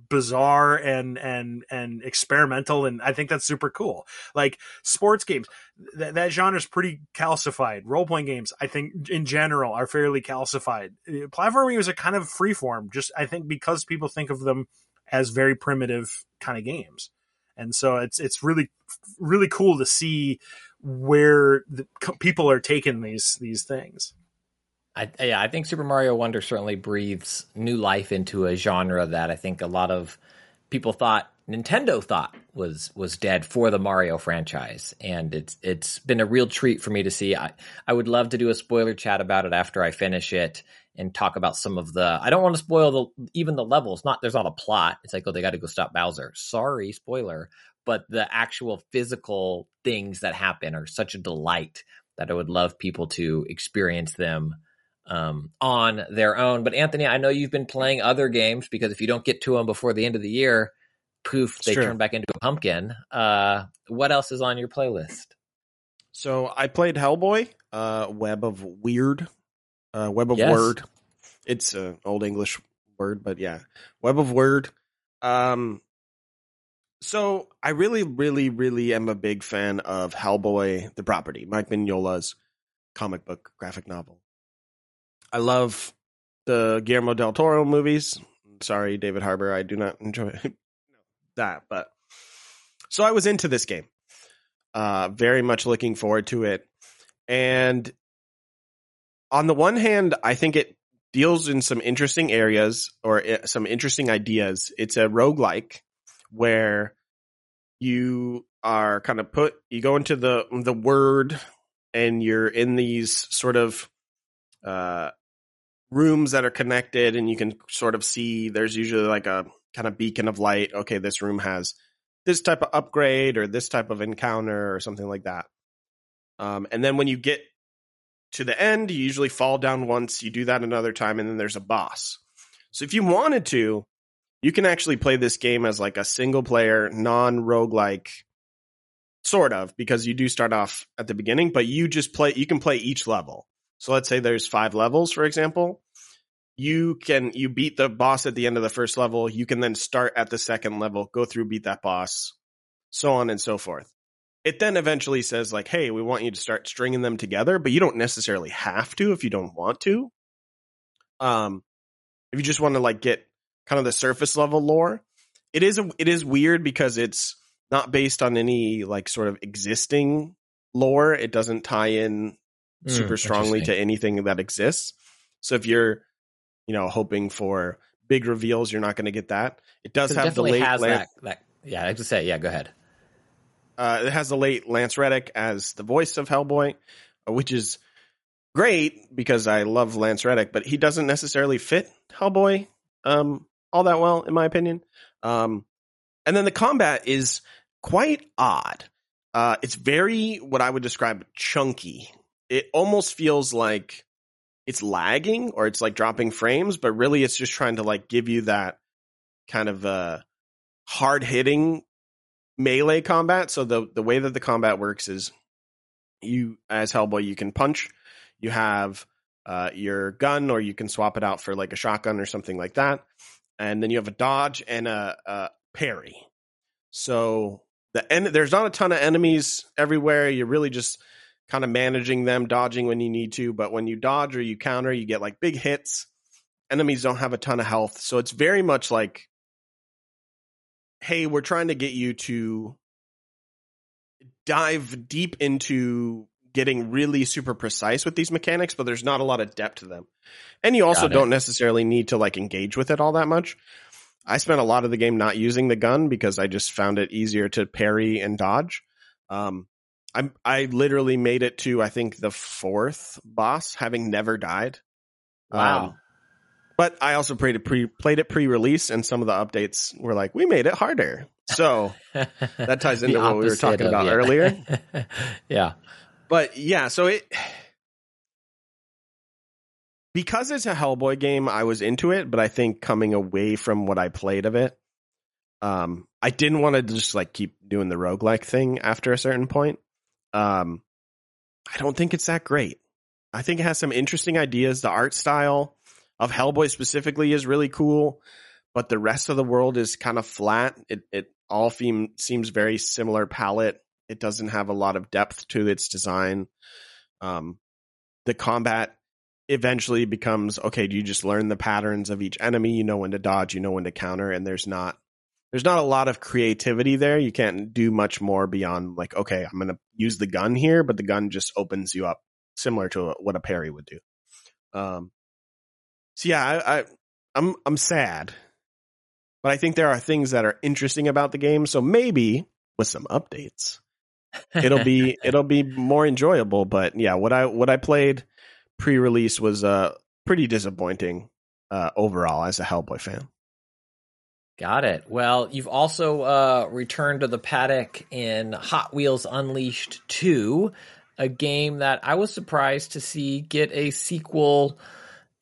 bizarre and and and experimental and I think that's super cool. Like sports games, that that genre is pretty calcified. Role playing games, I think in general are fairly calcified. Uh, Platform games are kind of free form just I think because people think of them as very primitive kind of games. And so it's it's really really cool to see where the people are taking these these things. I, yeah, I think Super Mario Wonder certainly breathes new life into a genre that I think a lot of people thought Nintendo thought was was dead for the Mario franchise, and it's it's been a real treat for me to see. I I would love to do a spoiler chat about it after I finish it and talk about some of the. I don't want to spoil the even the levels. Not there's not a plot. It's like oh they got to go stop Bowser. Sorry, spoiler. But the actual physical things that happen are such a delight that I would love people to experience them um, on their own. But Anthony, I know you've been playing other games because if you don't get to them before the end of the year, poof, they turn back into a pumpkin. Uh, what else is on your playlist? So I played Hellboy, uh, Web of Wyrd, uh, Web of Yes. Word. It's an old English word, but yeah, Web of Word. Um, so I really, really, really am a big fan of Hellboy, the property, Mike Mignola's comic book graphic novel. I love the Guillermo del Toro movies. Sorry, David Harbour, I do not enjoy that, but so I was into this game. Uh, very much looking forward to it. And on the one hand, I think it deals in some interesting areas or uh, some interesting ideas. It's a roguelike where you are kind of put you go into the the word and you're in these sort of uh rooms that are connected and you can sort of see there's usually like a kind of beacon of light okay this room has this type of upgrade or this type of encounter or something like that. Um, and then when you get to the end you usually fall down once you do that another time and then there's a boss. So if you wanted to you can actually play this game as like a single player non roguelike sort of because you do start off at the beginning but you just play you can play each level so let's say there's five levels for example you can you beat the boss at the end of the first level. You can then start at the second level, go through, beat that boss, so on and so forth. It then eventually says like, "Hey, we want you to start stringing them together," but you don't necessarily have to if you don't want to. Um, if you just want to like get kind of the surface level lore, it is a, it is weird because it's not based on any like sort of existing lore. It doesn't tie in Mm, super strongly to anything that exists. So if you're, you know, hoping for big reveals, you're not going to get that. It does It have the late has Lan- that, that. Yeah, I have to say, yeah, go ahead. uh, it has the late Lance Reddick as the voice of Hellboy, which is great because I love Lance Reddick, but he doesn't necessarily fit Hellboy um, all that well, in my opinion. Um, and then the combat is quite odd. Uh, it's very what I would describe chunky. It almost feels like it's lagging or it's like dropping frames, but really it's just trying to like give you that kind of uh, hard hitting melee combat. So the the way that the combat works is you as Hellboy you can punch. You have uh, your gun, or you can swap it out for like a shotgun or something like that. And then you have a dodge and a, a parry. So the en- there's not a ton of enemies everywhere. You're really just kind of managing them, dodging when you need to. But when you dodge or you counter, you get like big hits. Enemies don't have a ton of health, so it's very much like, hey, we're trying to get you to dive deep into getting really super precise with these mechanics, but there's not a lot of depth to them. And you also don't necessarily need to like engage with it all that much. I spent a lot of the game not using the gun because I just found it easier to parry and dodge. Um, I I literally made it to I think the fourth boss, having never died. Wow. Um, but I also played it pre played it pre release, and some of the updates were like, "We made it harder." So that ties into what we were talking of- about yeah. earlier. yeah. But yeah, so it because it's a Hellboy game, I was into it, but I think coming away from what I played of it, um, I didn't want to just like keep doing the roguelike thing after a certain point. Um, I don't think it's that great. I think it has some interesting ideas. The art style of Hellboy specifically is really cool, but the rest of the world is kind of flat. It it all theme, seems very similar palette. It doesn't have a lot of depth to its design. Um, the combat eventually becomes okay. Do you just learn the patterns of each enemy? You know when to dodge. You know when to counter, and there's not there's not a lot of creativity there. You can't do much more beyond like okay, I'm gonna use the gun here, but the gun just opens you up similar to what a parry would do. Um, so yeah, I, I I'm I'm sad, but I think there are things that are interesting about the game. So maybe with some updates, it'll be it'll be more enjoyable. But yeah, what I what I played pre-release was uh pretty disappointing uh overall as a Hellboy fan. Got it. Well, you've also uh, returned to the paddock in Hot Wheels Unleashed 2, a game that I was surprised to see get a sequel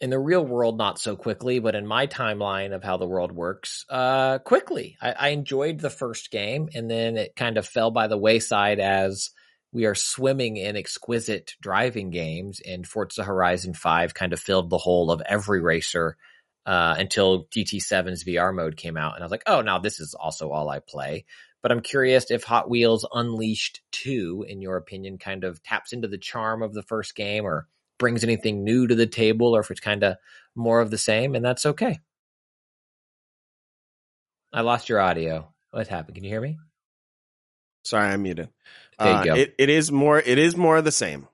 in the real world, not so quickly, but in my timeline of how the world works, uh, quickly. I, I enjoyed the first game, and then it kind of fell by the wayside as we are swimming in exquisite driving games, and Forza Horizon 5 kind of filled the hole of every racer uh, until GT7's VR mode came out. And I was like, oh, now this is also all I play. But I'm curious if Hot Wheels Unleashed 2, in your opinion, kind of taps into the charm of the first game or brings anything new to the table or if it's kind of more of the same. And that's okay. I lost your audio. What happened? Can you hear me? Sorry, I'm muted. There you Uh, go. It, it is more. It is more of the same.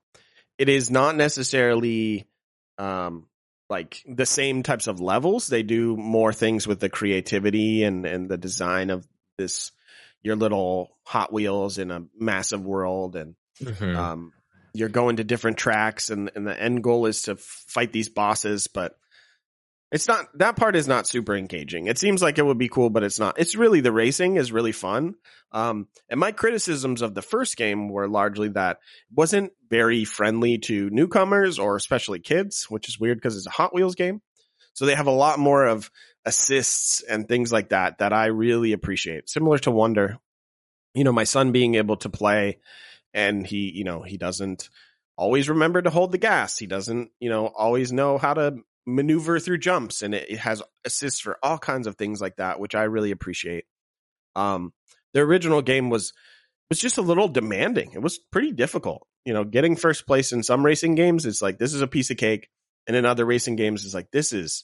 It is not necessarily um, like the same types of levels. They do more things with the creativity and and the design of this your little Hot Wheels in a massive world, and Mhm. um, you're going to different tracks, and and the end goal is to fight these bosses, but. It's not that part is not super engaging. It seems like it would be cool, but it's not. It's really the racing is really fun. Um, and my criticisms of the first game were largely that it wasn't very friendly to newcomers or especially kids, which is weird because it's a Hot Wheels game. So they have a lot more of assists and things like that that I really appreciate. Similar to Wonder, you know, my son being able to play and he, you know, he doesn't always remember to hold the gas. He doesn't, you know, always know how to maneuver through jumps and it, it has assists for all kinds of things like that, which I really appreciate. Um, the original game was was just a little demanding. It was pretty difficult. You know, getting first place in some racing games is like this is a piece of cake, and in other racing games is like this is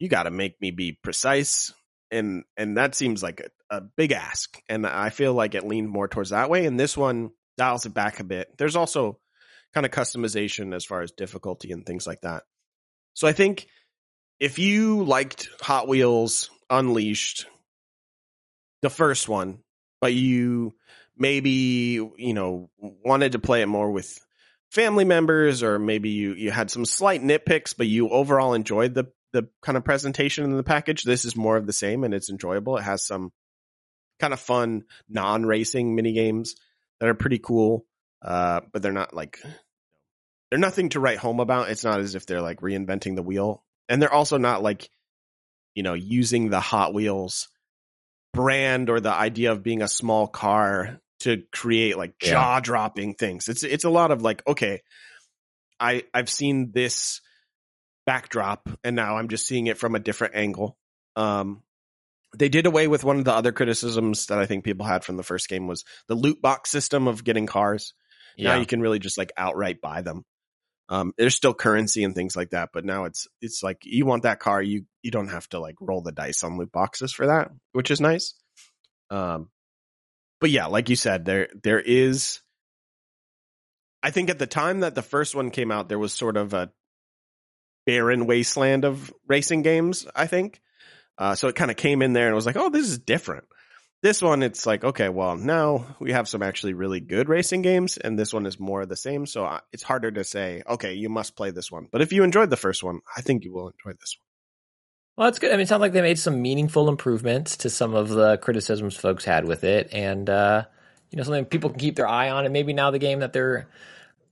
you got to make me be precise, and and that seems like a, a big ask. And I feel like it leaned more towards that way. And this one dials it back a bit. There's also kind of customization as far as difficulty and things like that. So I think if you liked Hot Wheels Unleashed, the first one, but you maybe you know wanted to play it more with family members or maybe you you had some slight nitpicks but you overall enjoyed the the kind of presentation in the package this is more of the same and it's enjoyable. It has some kind of fun non-racing mini games that are pretty cool uh but they're not like they're nothing to write home about it's not as if they're like reinventing the wheel and they're also not like you know using the hot wheels brand or the idea of being a small car to create like Yeah. jaw dropping things. It's it's a lot of like, okay, I I've seen this backdrop and now I'm just seeing it from a different angle. Um they did away with one of the other criticisms that I think people had from the first game was the loot box system of getting cars. Now you can really just like outright buy them. Um, there's still currency and things like that, but now it's it's like you want that car, you you don't have to like roll the dice on loot boxes for that, which is nice. Um, but yeah, like you said, there there is. I think at the time that the first one came out, there was sort of a barren wasteland of racing games. I think, uh, so it kind of came in there and was like, oh, this is different. This one, it's like, okay, well, now we have some actually really good racing games, and this one is more the same. So it's harder to say, okay, you must play this one. But if you enjoyed the first one, I think you will enjoy this one. Well, that's good. I mean, it sounds like they made some meaningful improvements to some of the criticisms folks had with it, and uh, you know, something people can keep their eye on, and maybe now the game that their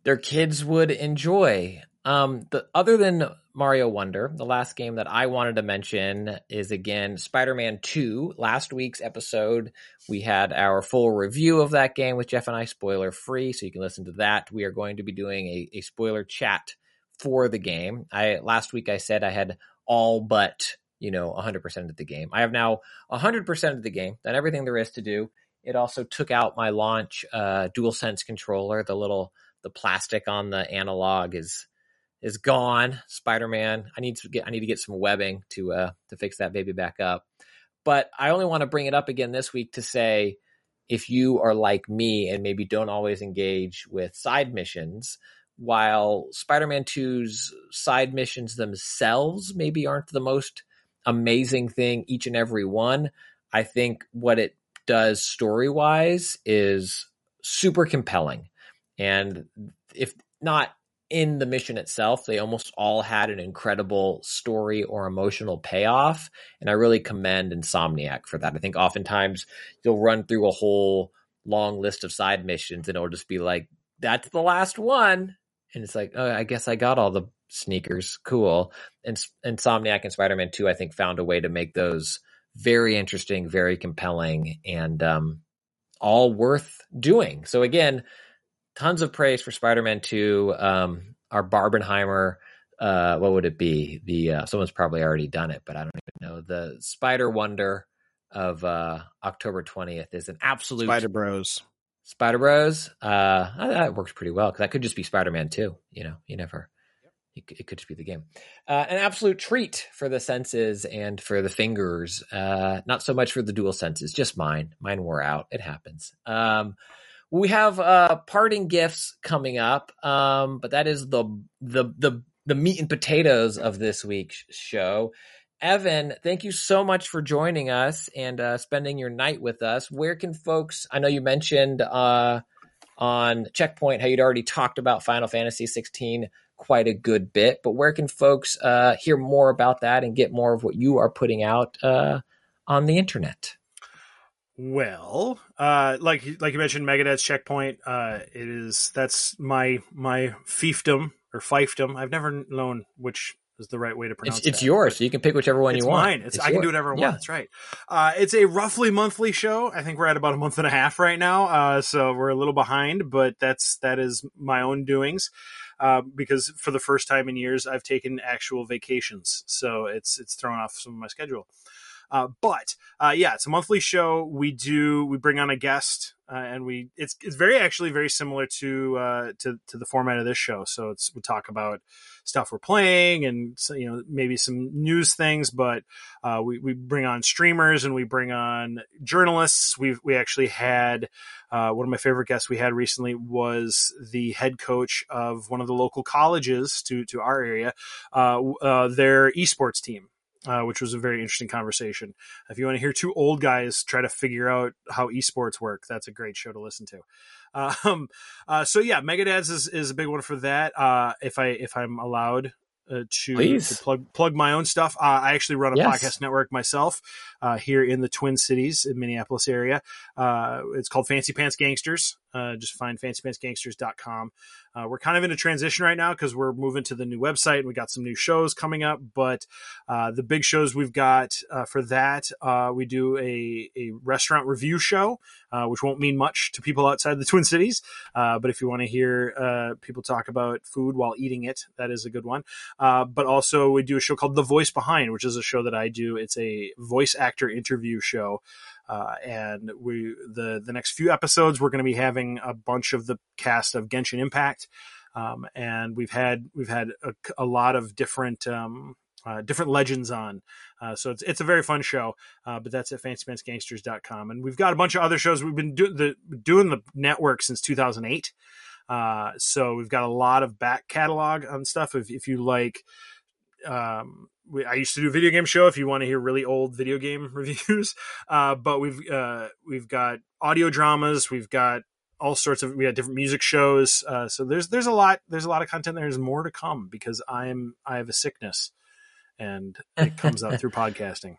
their kids would enjoy. Um, the other than Mario Wonder, the last game that I wanted to mention is again Spider-Man Two. Last week's episode, we had our full review of that game with Jeff and I, spoiler free, so you can listen to that. We are going to be doing a, a spoiler chat for the game. I last week I said I had all but you know 100% of the game. I have now 100% of the game, done everything there is to do. It also took out my launch uh, DualSense controller. The little the plastic on the analog is is gone. Spider-Man. I need to get I need to get some webbing to uh to fix that baby back up. But I only want to bring it up again this week to say if you are like me and maybe don't always engage with side missions, while Spider-Man 2's side missions themselves maybe aren't the most amazing thing each and every one, I think what it does story-wise is super compelling. And if not in the mission itself, they almost all had an incredible story or emotional payoff. And I really commend Insomniac for that. I think oftentimes you'll run through a whole long list of side missions and it'll just be like, that's the last one. And it's like, oh, I guess I got all the sneakers. Cool. And Insomniac and Spider Man 2, I think, found a way to make those very interesting, very compelling, and um, all worth doing. So, again, tons of praise for Spider Man 2. Um, our Barbenheimer, uh, what would it be? The uh, someone's probably already done it, but I don't even know. The Spider Wonder of uh, October 20th is an absolute Spider Bros. Spider Bros. Uh, that works pretty well because that could just be Spider Man 2. You know, you never. It, it could just be the game. Uh, an absolute treat for the senses and for the fingers. Uh, not so much for the dual senses, just mine. Mine wore out. It happens. Um, we have uh, parting gifts coming up, um, but that is the the the the meat and potatoes of this week's show. Evan, thank you so much for joining us and uh, spending your night with us. Where can folks? I know you mentioned uh, on Checkpoint how you'd already talked about Final Fantasy 16 quite a good bit, but where can folks uh, hear more about that and get more of what you are putting out uh, on the internet? Well, uh, like like you mentioned, Mega Dads' checkpoint. Uh, it is that's my my fiefdom or fiefdom. I've never known which is the right way to pronounce It's, it's yours, so you can pick whichever one it's you want. mine. It's, I can do whatever I want. Yeah. That's right. Uh, it's a roughly monthly show. I think we're at about a month and a half right now, uh, so we're a little behind. But that's that is my own doings. uh, because for the first time in years, I've taken actual vacations, so it's it's thrown off some of my schedule. Uh, but uh, yeah, it's a monthly show. We do we bring on a guest, uh, and we it's it's very actually very similar to uh, to to the format of this show. So it's we talk about stuff we're playing and so, you know maybe some news things, but uh, we we bring on streamers and we bring on journalists. We we actually had uh, one of my favorite guests we had recently was the head coach of one of the local colleges to to our area, their esports team uh, which was a very interesting conversation. If you want to hear two old guys try to figure out how esports work, that's a great show to listen to. Um, uh, so yeah, Mega Dads is, is a big one for that. Uh, if I if I'm allowed uh, to, to plug plug my own stuff, uh, I actually run a Yes. podcast network myself uh, here in the Twin Cities, in Minneapolis area. Uh, it's called Fancy Pants Gangsters. Uh, just find fancypantsgangsters.com. Uh, we're kind of in a transition right now because we're moving to the new website and we got some new shows coming up. But uh, the big shows we've got uh, for that, uh, we do a, a restaurant review show, uh, which won't mean much to people outside the Twin Cities. Uh, but if you want to hear people talk about food while eating it, that is a good one. But also, we do a show called The Voice Behind, which is a show that I do. It's a voice actor interview show. Uh, and we the the next few episodes we're going to be having a bunch of the cast of Genshin Impact, um, and we've had we've had a, a lot of different um, uh, different legends on. Uh, so it's it's a very fun show, uh, but that's at fancypantsgangsters.com. And we've got a bunch of other shows. We've been do- the, doing the network since 2008. Uh, so we've got a lot of back catalog on stuff. If, if you like, um, we, I used to do a video game show. If you want to hear really old video game reviews, uh, but we've uh, we've got audio dramas. We've got all sorts of we got different music shows. Uh, so there's there's a lot there's a lot of content. There's more to come because I'm I have a sickness, and it comes out through podcasting.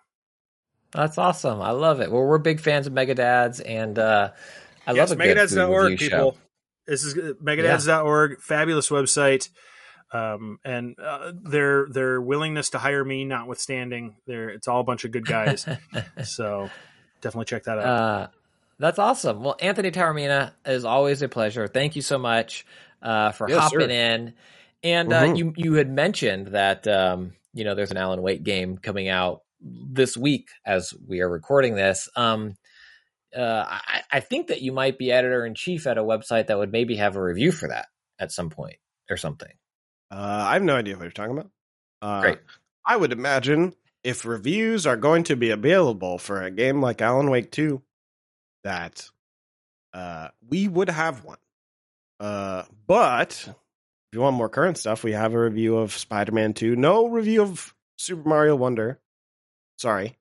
That's awesome. I love it. Well, we're big fans of Mega Dads, and uh, I yes, love a megadads.org, people. show. This is megadads.org, fabulous website. Um, and uh, their their willingness to hire me, notwithstanding, there it's all a bunch of good guys. so definitely check that out. Uh, that's awesome. Well, Anthony Taormina is always a pleasure. Thank you so much uh, for Yes, hopping sir. in. And uh, Mhm. you you had mentioned that um, you know there's an Alan Wake game coming out this week as we are recording this. Um, uh, I, I think that you might be editor in chief at a website that would maybe have a review for that at some point or something. Uh, I have no idea what you're talking about. Uh, Great. I would imagine if reviews are going to be available for a game like Alan Wake 2, that uh, we would have one. Uh, but if you want more current stuff, we have a review of Spider Man 2. No review of Super Mario Wonder. Sorry.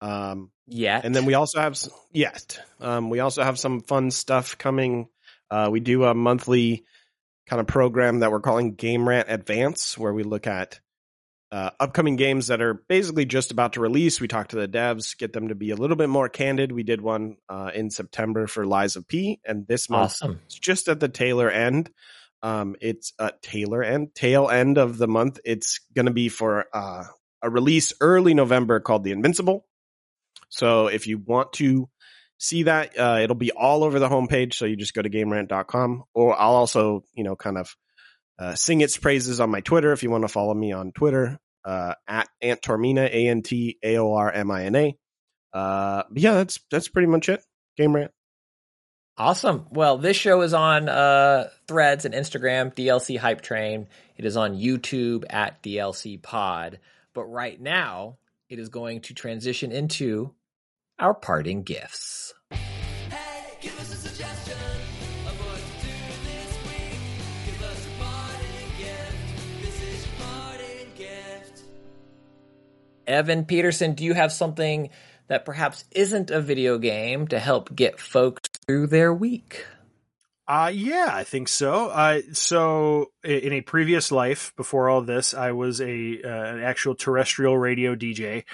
Um, Yeah. and then we also have yes, um, we also have some fun stuff coming. Uh, we do a monthly kind of program that we're calling Game Rant Advance, where we look at uh, upcoming games that are basically just about to release. We talk to the devs, get them to be a little bit more candid. We did one uh, in September for Lies of P, and this month awesome. it's just at the tailor end. Um, it's a tailor end, tail end of the month. It's going to be for uh, a release early November called The Invincible. So if you want to see that, uh, it'll be all over the homepage. So you just go to gamerant.com or I'll also, you know, kind of uh, sing its praises on my Twitter if you want to follow me on Twitter uh, at Ant Taormina, A N T A O R M I N A. Uh, but yeah, that's that's pretty much it. Game Rant. Awesome. Well, this show is on uh, Threads and Instagram, DLC Hype Train. It is on YouTube at DLC Pod. But right now, it is going to transition into our parting gifts. Evan Pedersen, do you have something that perhaps isn't a video game to help get folks through their week? Uh, yeah, I think so. Uh, so in a previous life before all this, I was a uh, an actual terrestrial radio DJ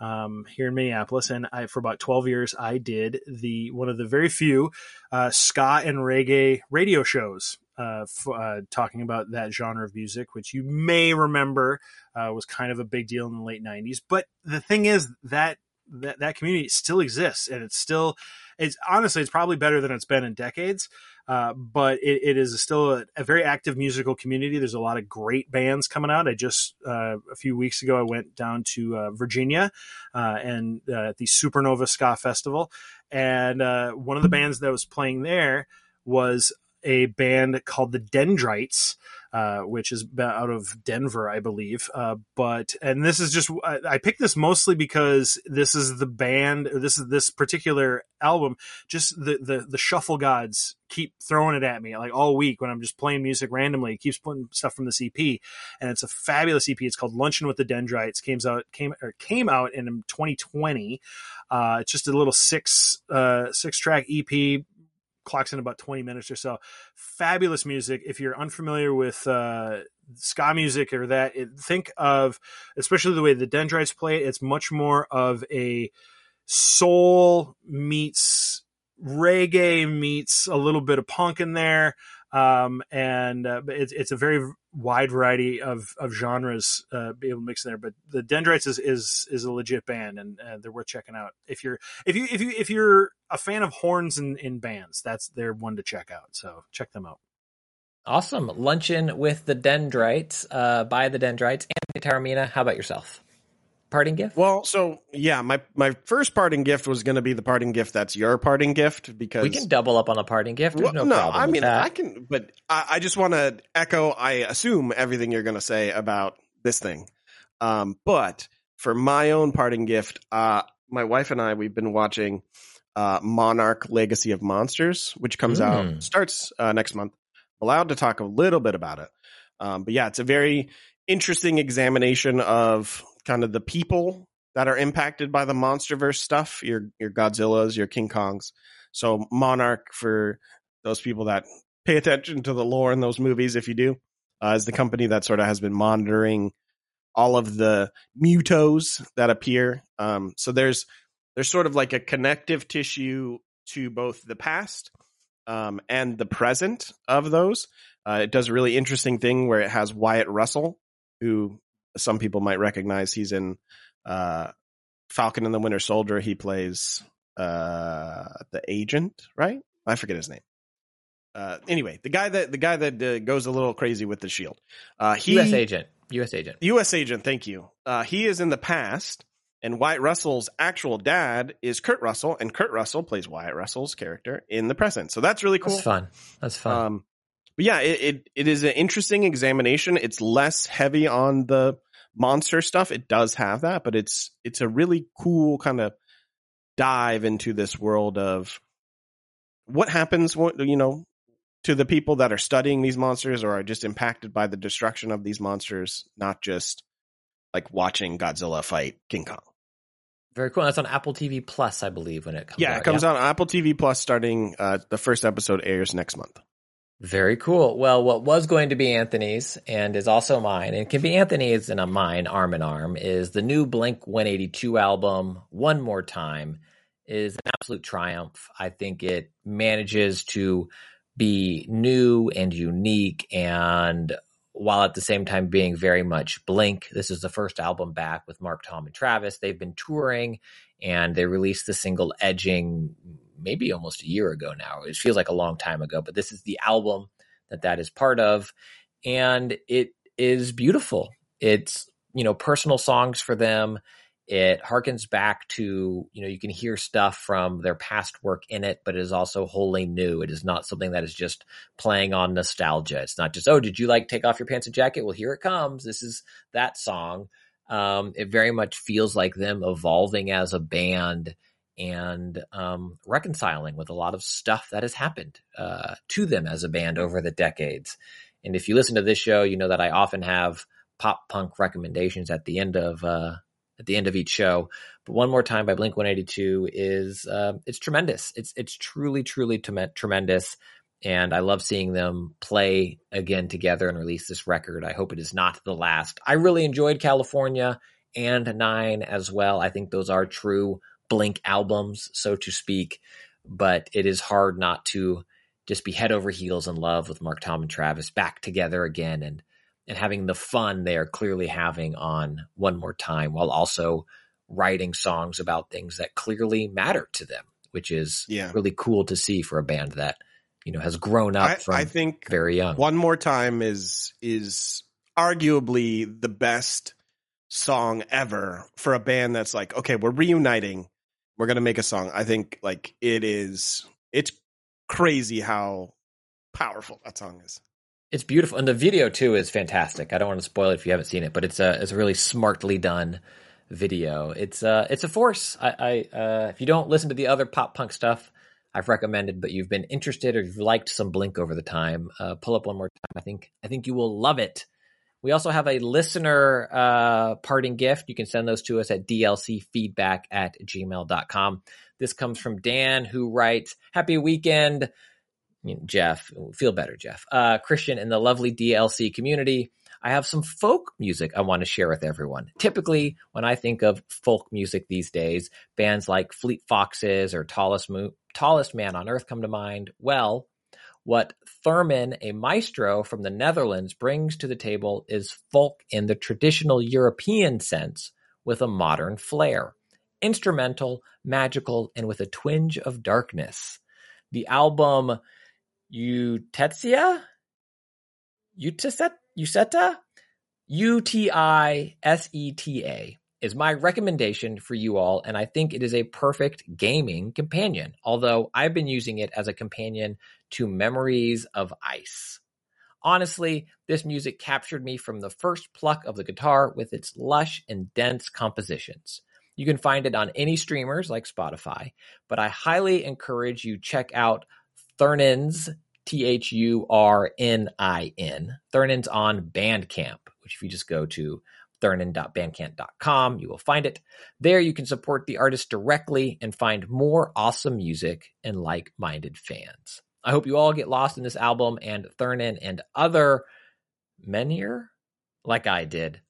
um, here in Minneapolis, and I for about twelve years I did the one of the very few uh, ska and reggae radio shows. Uh, f- uh, talking about that genre of music, which you may remember uh, was kind of a big deal in the late '90s. But the thing is that that that community still exists, and it's still it's honestly it's probably better than it's been in decades. Uh, but it, it is still a, a, very active musical community. There's a lot of great bands coming out. I just uh, a few weeks ago I went down to uh, Virginia uh, and uh, at the Supernova Ska Festival, and uh, one of the bands that was playing there was a band called the Dendrites. Uh, which is out of Denver, I believe. Uh, but and this is just I, I, picked this mostly because this is the band. This is this particular album. Just the the the shuffle gods keep throwing it at me like all week when I'm just playing music randomly. It keeps putting stuff from the EP, and it's a fabulous EP. It's called Luncheon with the Dendrites. came out came or came out in 2020. Uh, it's just a little six uh, six track EP clocks in about 20 minutes or so. Fabulous music. If you're unfamiliar with uh, ska music or that, it, think of, especially the way the Dendrites play it, it's much more of a soul meets reggae meets a little bit of punk in there um, and uh, it's it's a very wide variety of of genres uh, be able to mix in there. But the Dendrites is is is a legit band, and uh, they're worth checking out. If you're if you if you if you're a fan of horns in, in bands, that's they're one to check out. So check them out. Awesome luncheon with the Dendrites uh, by the Dendrites. Anthony Taormina, how about yourself? Parting gift? Well, so yeah, my my first parting gift was going to be the parting gift that's your parting gift because we can double up on the parting gift. Well, no, no I mean. I can, but I, I just want to echo. I assume everything you're going to say about this thing, um, but for my own parting gift, uh, my wife and I we've been watching uh, Monarch: Legacy of Monsters, which comes mm. out starts uh, next month. allowed to talk a little bit about it, um, but yeah, it's a very interesting examination of kind of the people that are impacted by the MonsterVerse stuff. Your your Godzillas, your King Kongs. So Monarch for those people that pay attention to the lore in those movies, if you do, uh, is the company that sort of has been monitoring all of the MUTOs that appear. Um, so there's there's sort of like a connective tissue to both the past um, and the present of those. Uh, it does a really interesting thing where it has Wyatt Russell, who some people might recognize. He's in uh, Falcon and the Winter Soldier. He plays uh, the agent, right? I forget his name. Uh, anyway, the guy that the guy that uh, goes a little crazy with the shield. Uh, he, U.S. agent. U.S. agent. U.S. agent. Thank you. Uh, he is in the past, and Wyatt Russell's actual dad is Kurt Russell, and Kurt Russell plays Wyatt Russell's character in the present. So that's really cool. That's fun. That's fun. Um, but yeah, it, it, it is an interesting examination. It's less heavy on the monster stuff. It does have that, but it's it's a really cool kind of dive into this world of what happens. What you know to the people that are studying these monsters or are just impacted by the destruction of these monsters, not just like watching Godzilla fight King Kong. Very cool. That's on Apple TV Plus, I believe, when it comes. Out. Yeah, out. it comes yeah. out on Apple TV Plus starting. Uh, the first episode airs next month. Very cool. Well, what was going to be Anthony's and is also mine, and can be Anthony's and a mine arm in arm, is the new Blink 182 album, One More Time, is an absolute triumph. I think it manages to be new and unique and while at the same time being very much Blink. This is the first album back with Mark, Tom, and Travis. They've been touring and they released the single Edging maybe almost a year ago now. It feels like a long time ago, but this is the album that that is part of. And it is beautiful. It's, you know, personal songs for them. It harkens back to, you know, you can hear stuff from their past work in it, but it is also wholly new. It is not something that is just playing on nostalgia. It's not just, oh, did you like take off your pants and jacket? Well, here it comes. This is that song. Um, it very much feels like them evolving as a band and um, reconciling with a lot of stuff that has happened uh, to them as a band over the decades. And if you listen to this show, you know that I often have pop punk recommendations at the end of uh, at the end of each show. But one more time by Blink One Eighty Two is uh, it's tremendous. It's it's truly truly tremendous. And I love seeing them play again together and release this record. I hope it is not the last. I really enjoyed California and Nine as well. I think those are true Blink albums, so to speak. But it is hard not to just be head over heels in love with Mark, Tom, and Travis back together again and and having the fun they are clearly having on One More Time while also writing songs about things that clearly matter to them, which is yeah. really cool to see for a band that you know has grown up I, from I think very young. One More Time is is arguably the best song ever for a band that's like, okay, we're reuniting. We're gonna make a song. I think like it is. It's crazy how powerful that song is. It's beautiful, and the video too is fantastic. I don't want to spoil it if you haven't seen it, but it's a it's a really smartly done video. It's uh it's a force. I, I uh, if you don't listen to the other pop punk stuff I've recommended, but you've been interested or you've liked some Blink over the time, uh, pull up one more time. I think I think you will love it. We also have a listener uh, parting gift. You can send those to us at dlcfeedback at gmail.com. This comes from Dan, who writes, Happy weekend. Jeff, feel better, Jeff. Uh, Christian in the lovely DLC community. I have some folk music I want to share with everyone. Typically, when I think of folk music these days, bands like Fleet Foxes or Tallest, Mo- Tallest Man on Earth come to mind. Well, what Thurnin, a maestro from the Netherlands, brings to the table is folk in the traditional European sense with a modern flair. Instrumental, magical, and with a twinge of darkness. The album Utetsia? Utiseta? Useta? U T I S E T A is my recommendation for you all, and I think it is a perfect gaming companion, although I've been using it as a companion to Memories of Ice. Honestly, this music captured me from the first pluck of the guitar with its lush and dense compositions. You can find it on any streamers like Spotify, but I highly encourage you check out Thurnins, T H U R N I N, Thurnins on Bandcamp, which if you just go to thurnin.bandcamp.com, you will find it. There you can support the artist directly and find more awesome music and like-minded fans. I hope you all get lost in this album and Thurnin and other Menhir like I did.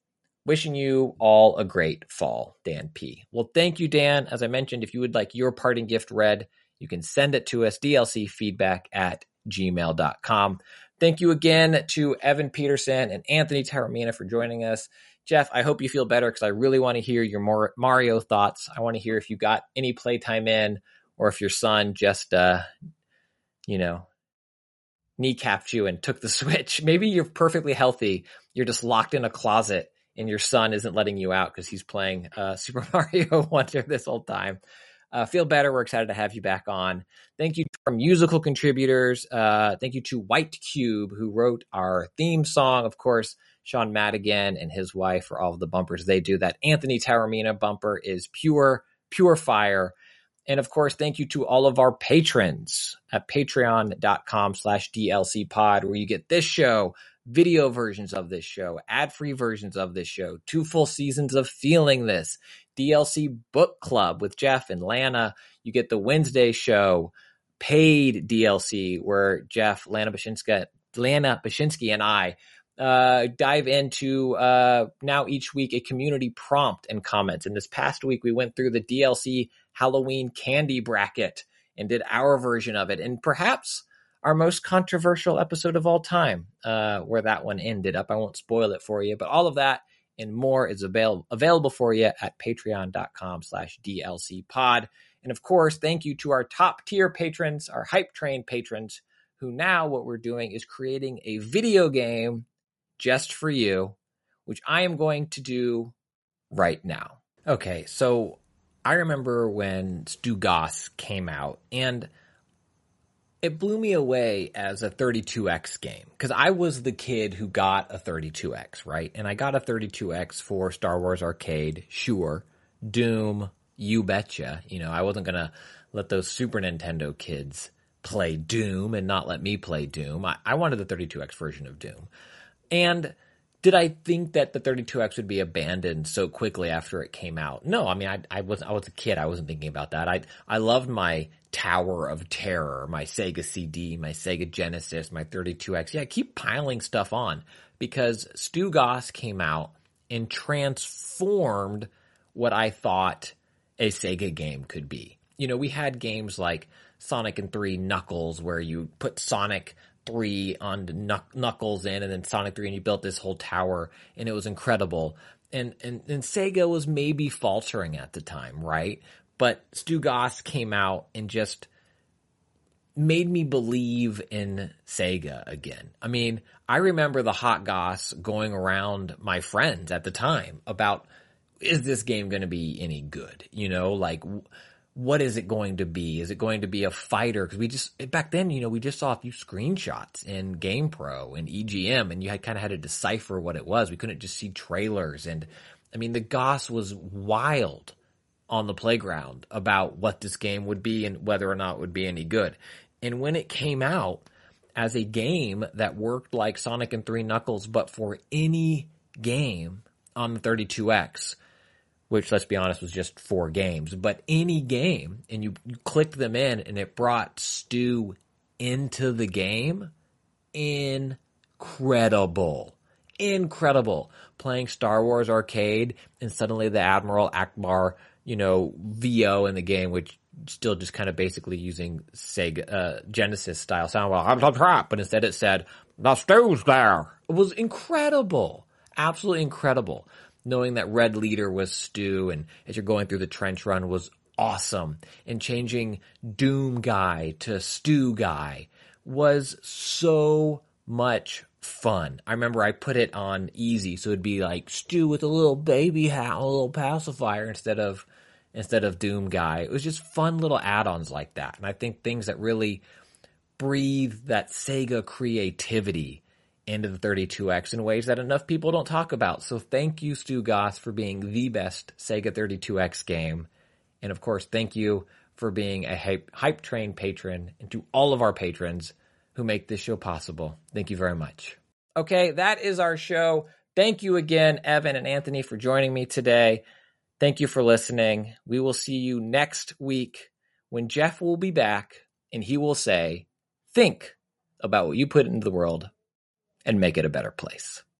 Wishing you all a great fall, Dan P. Well, thank you, Dan. As I mentioned, if you would like your parting gift read, you can send it to us, dlcfeedback at gmail.com. Thank you again to Evan Pedersen and Anthony Taormina for joining us. Jeff, I hope you feel better because I really want to hear your Mario thoughts. I want to hear if you got any playtime in or if your son just, uh, you know, kneecapped you and took the switch. Maybe you're perfectly healthy. You're just locked in a closet and your son isn't letting you out because he's playing uh, Super Mario Wonder this whole time. Uh, feel better. We're excited to have you back on. Thank you to our musical contributors. Uh, thank you to White Cube, who wrote our theme song. Of course, Sean Madigan and his wife for all of the bumpers they do. That Anthony Taormina bumper is pure, pure fire. And of course, thank you to all of our patrons at patreon.com slash DLC pod, where you get this show, video versions of this show, ad free versions of this show, two full seasons of Feeling This, DLC book club with Jeff and Lana. You get the Wednesday show, paid DLC, where Jeff, Lana Bashinska, Lana Bashinsky, and I uh, dive into uh, now each week a community prompt and comments. And this past week, we went through the DLC Halloween candy bracket and did our version of it. And perhaps our most controversial episode of all time, uh, where that one ended up. I won't spoil it for you, but all of that and more is avail- available for you at patreon.com slash DLC pod. And of course, thank you to our top tier patrons, our hype train patrons, who now what we're doing is creating a video game just for you, which I am going to do right now. Okay, so I remember when Stu Goss came out and it blew me away as a 32X game because I was the kid who got a 32X, right? And I got a 32X for Star Wars Arcade, sure. Doom, you betcha. You know, I wasn't going to let those Super Nintendo kids play Doom and not let me play Doom. I, I wanted the 32X version of Doom. And did I think that the 32X would be abandoned so quickly after it came out? No, I mean, I, I was I was a kid. I wasn't thinking about that. I I loved my Tower of Terror, my Sega CD, my Sega Genesis, my 32X. Yeah, I keep piling stuff on because Stu Goss came out and transformed what I thought a Sega game could be. You know, we had games like Sonic and 3 Knuckles where you put Sonic 3 on Knuckles in and then Sonic 3 and you built this whole tower and it was incredible. And, and, and Sega was maybe faltering at the time, right? But Stu Goss came out and just made me believe in Sega again. I mean, I remember the hot goss going around my friends at the time about is this game going to be any good? You know, like what is it going to be? Is it going to be a fighter? Because we just back then, you know, we just saw a few screenshots in GamePro and EGM, and you had kind of had to decipher what it was. We couldn't just see trailers, and I mean, the goss was wild on the playground about what this game would be and whether or not it would be any good. And when it came out as a game that worked like Sonic and Three Knuckles, but for any game on the 32X, which let's be honest was just four games, but any game, and you, you clicked them in and it brought Stu into the game, incredible. Incredible. Playing Star Wars Arcade and suddenly the Admiral Ackbar, you know, VO in the game, which still just kind of basically using Sega, uh, Genesis style sound. Well, I'm a trap, but instead it said, the Stu's there. It was incredible. Absolutely incredible knowing that Red Leader was Stu and as you're going through the trench run was awesome. And changing Doom Guy to Stu Guy was so much fun. I remember I put it on easy, so it'd be like Stu with a little baby hat, a little pacifier instead of instead of Doom Guy. It was just fun little add-ons like that. And I think things that really breathe that Sega creativity into the 32X in ways that enough people don't talk about. So thank you, Stu Goss, for being the best Sega 32X game. And of course, thank you for being a hype, hype train patron and to all of our patrons who make this show possible. Thank you very much. Okay, that is our show. Thank you again, Evan and Anthony, for joining me today. Thank you for listening. We will see you next week when Jeff will be back and he will say, Think about what you put into the world and make it a better place.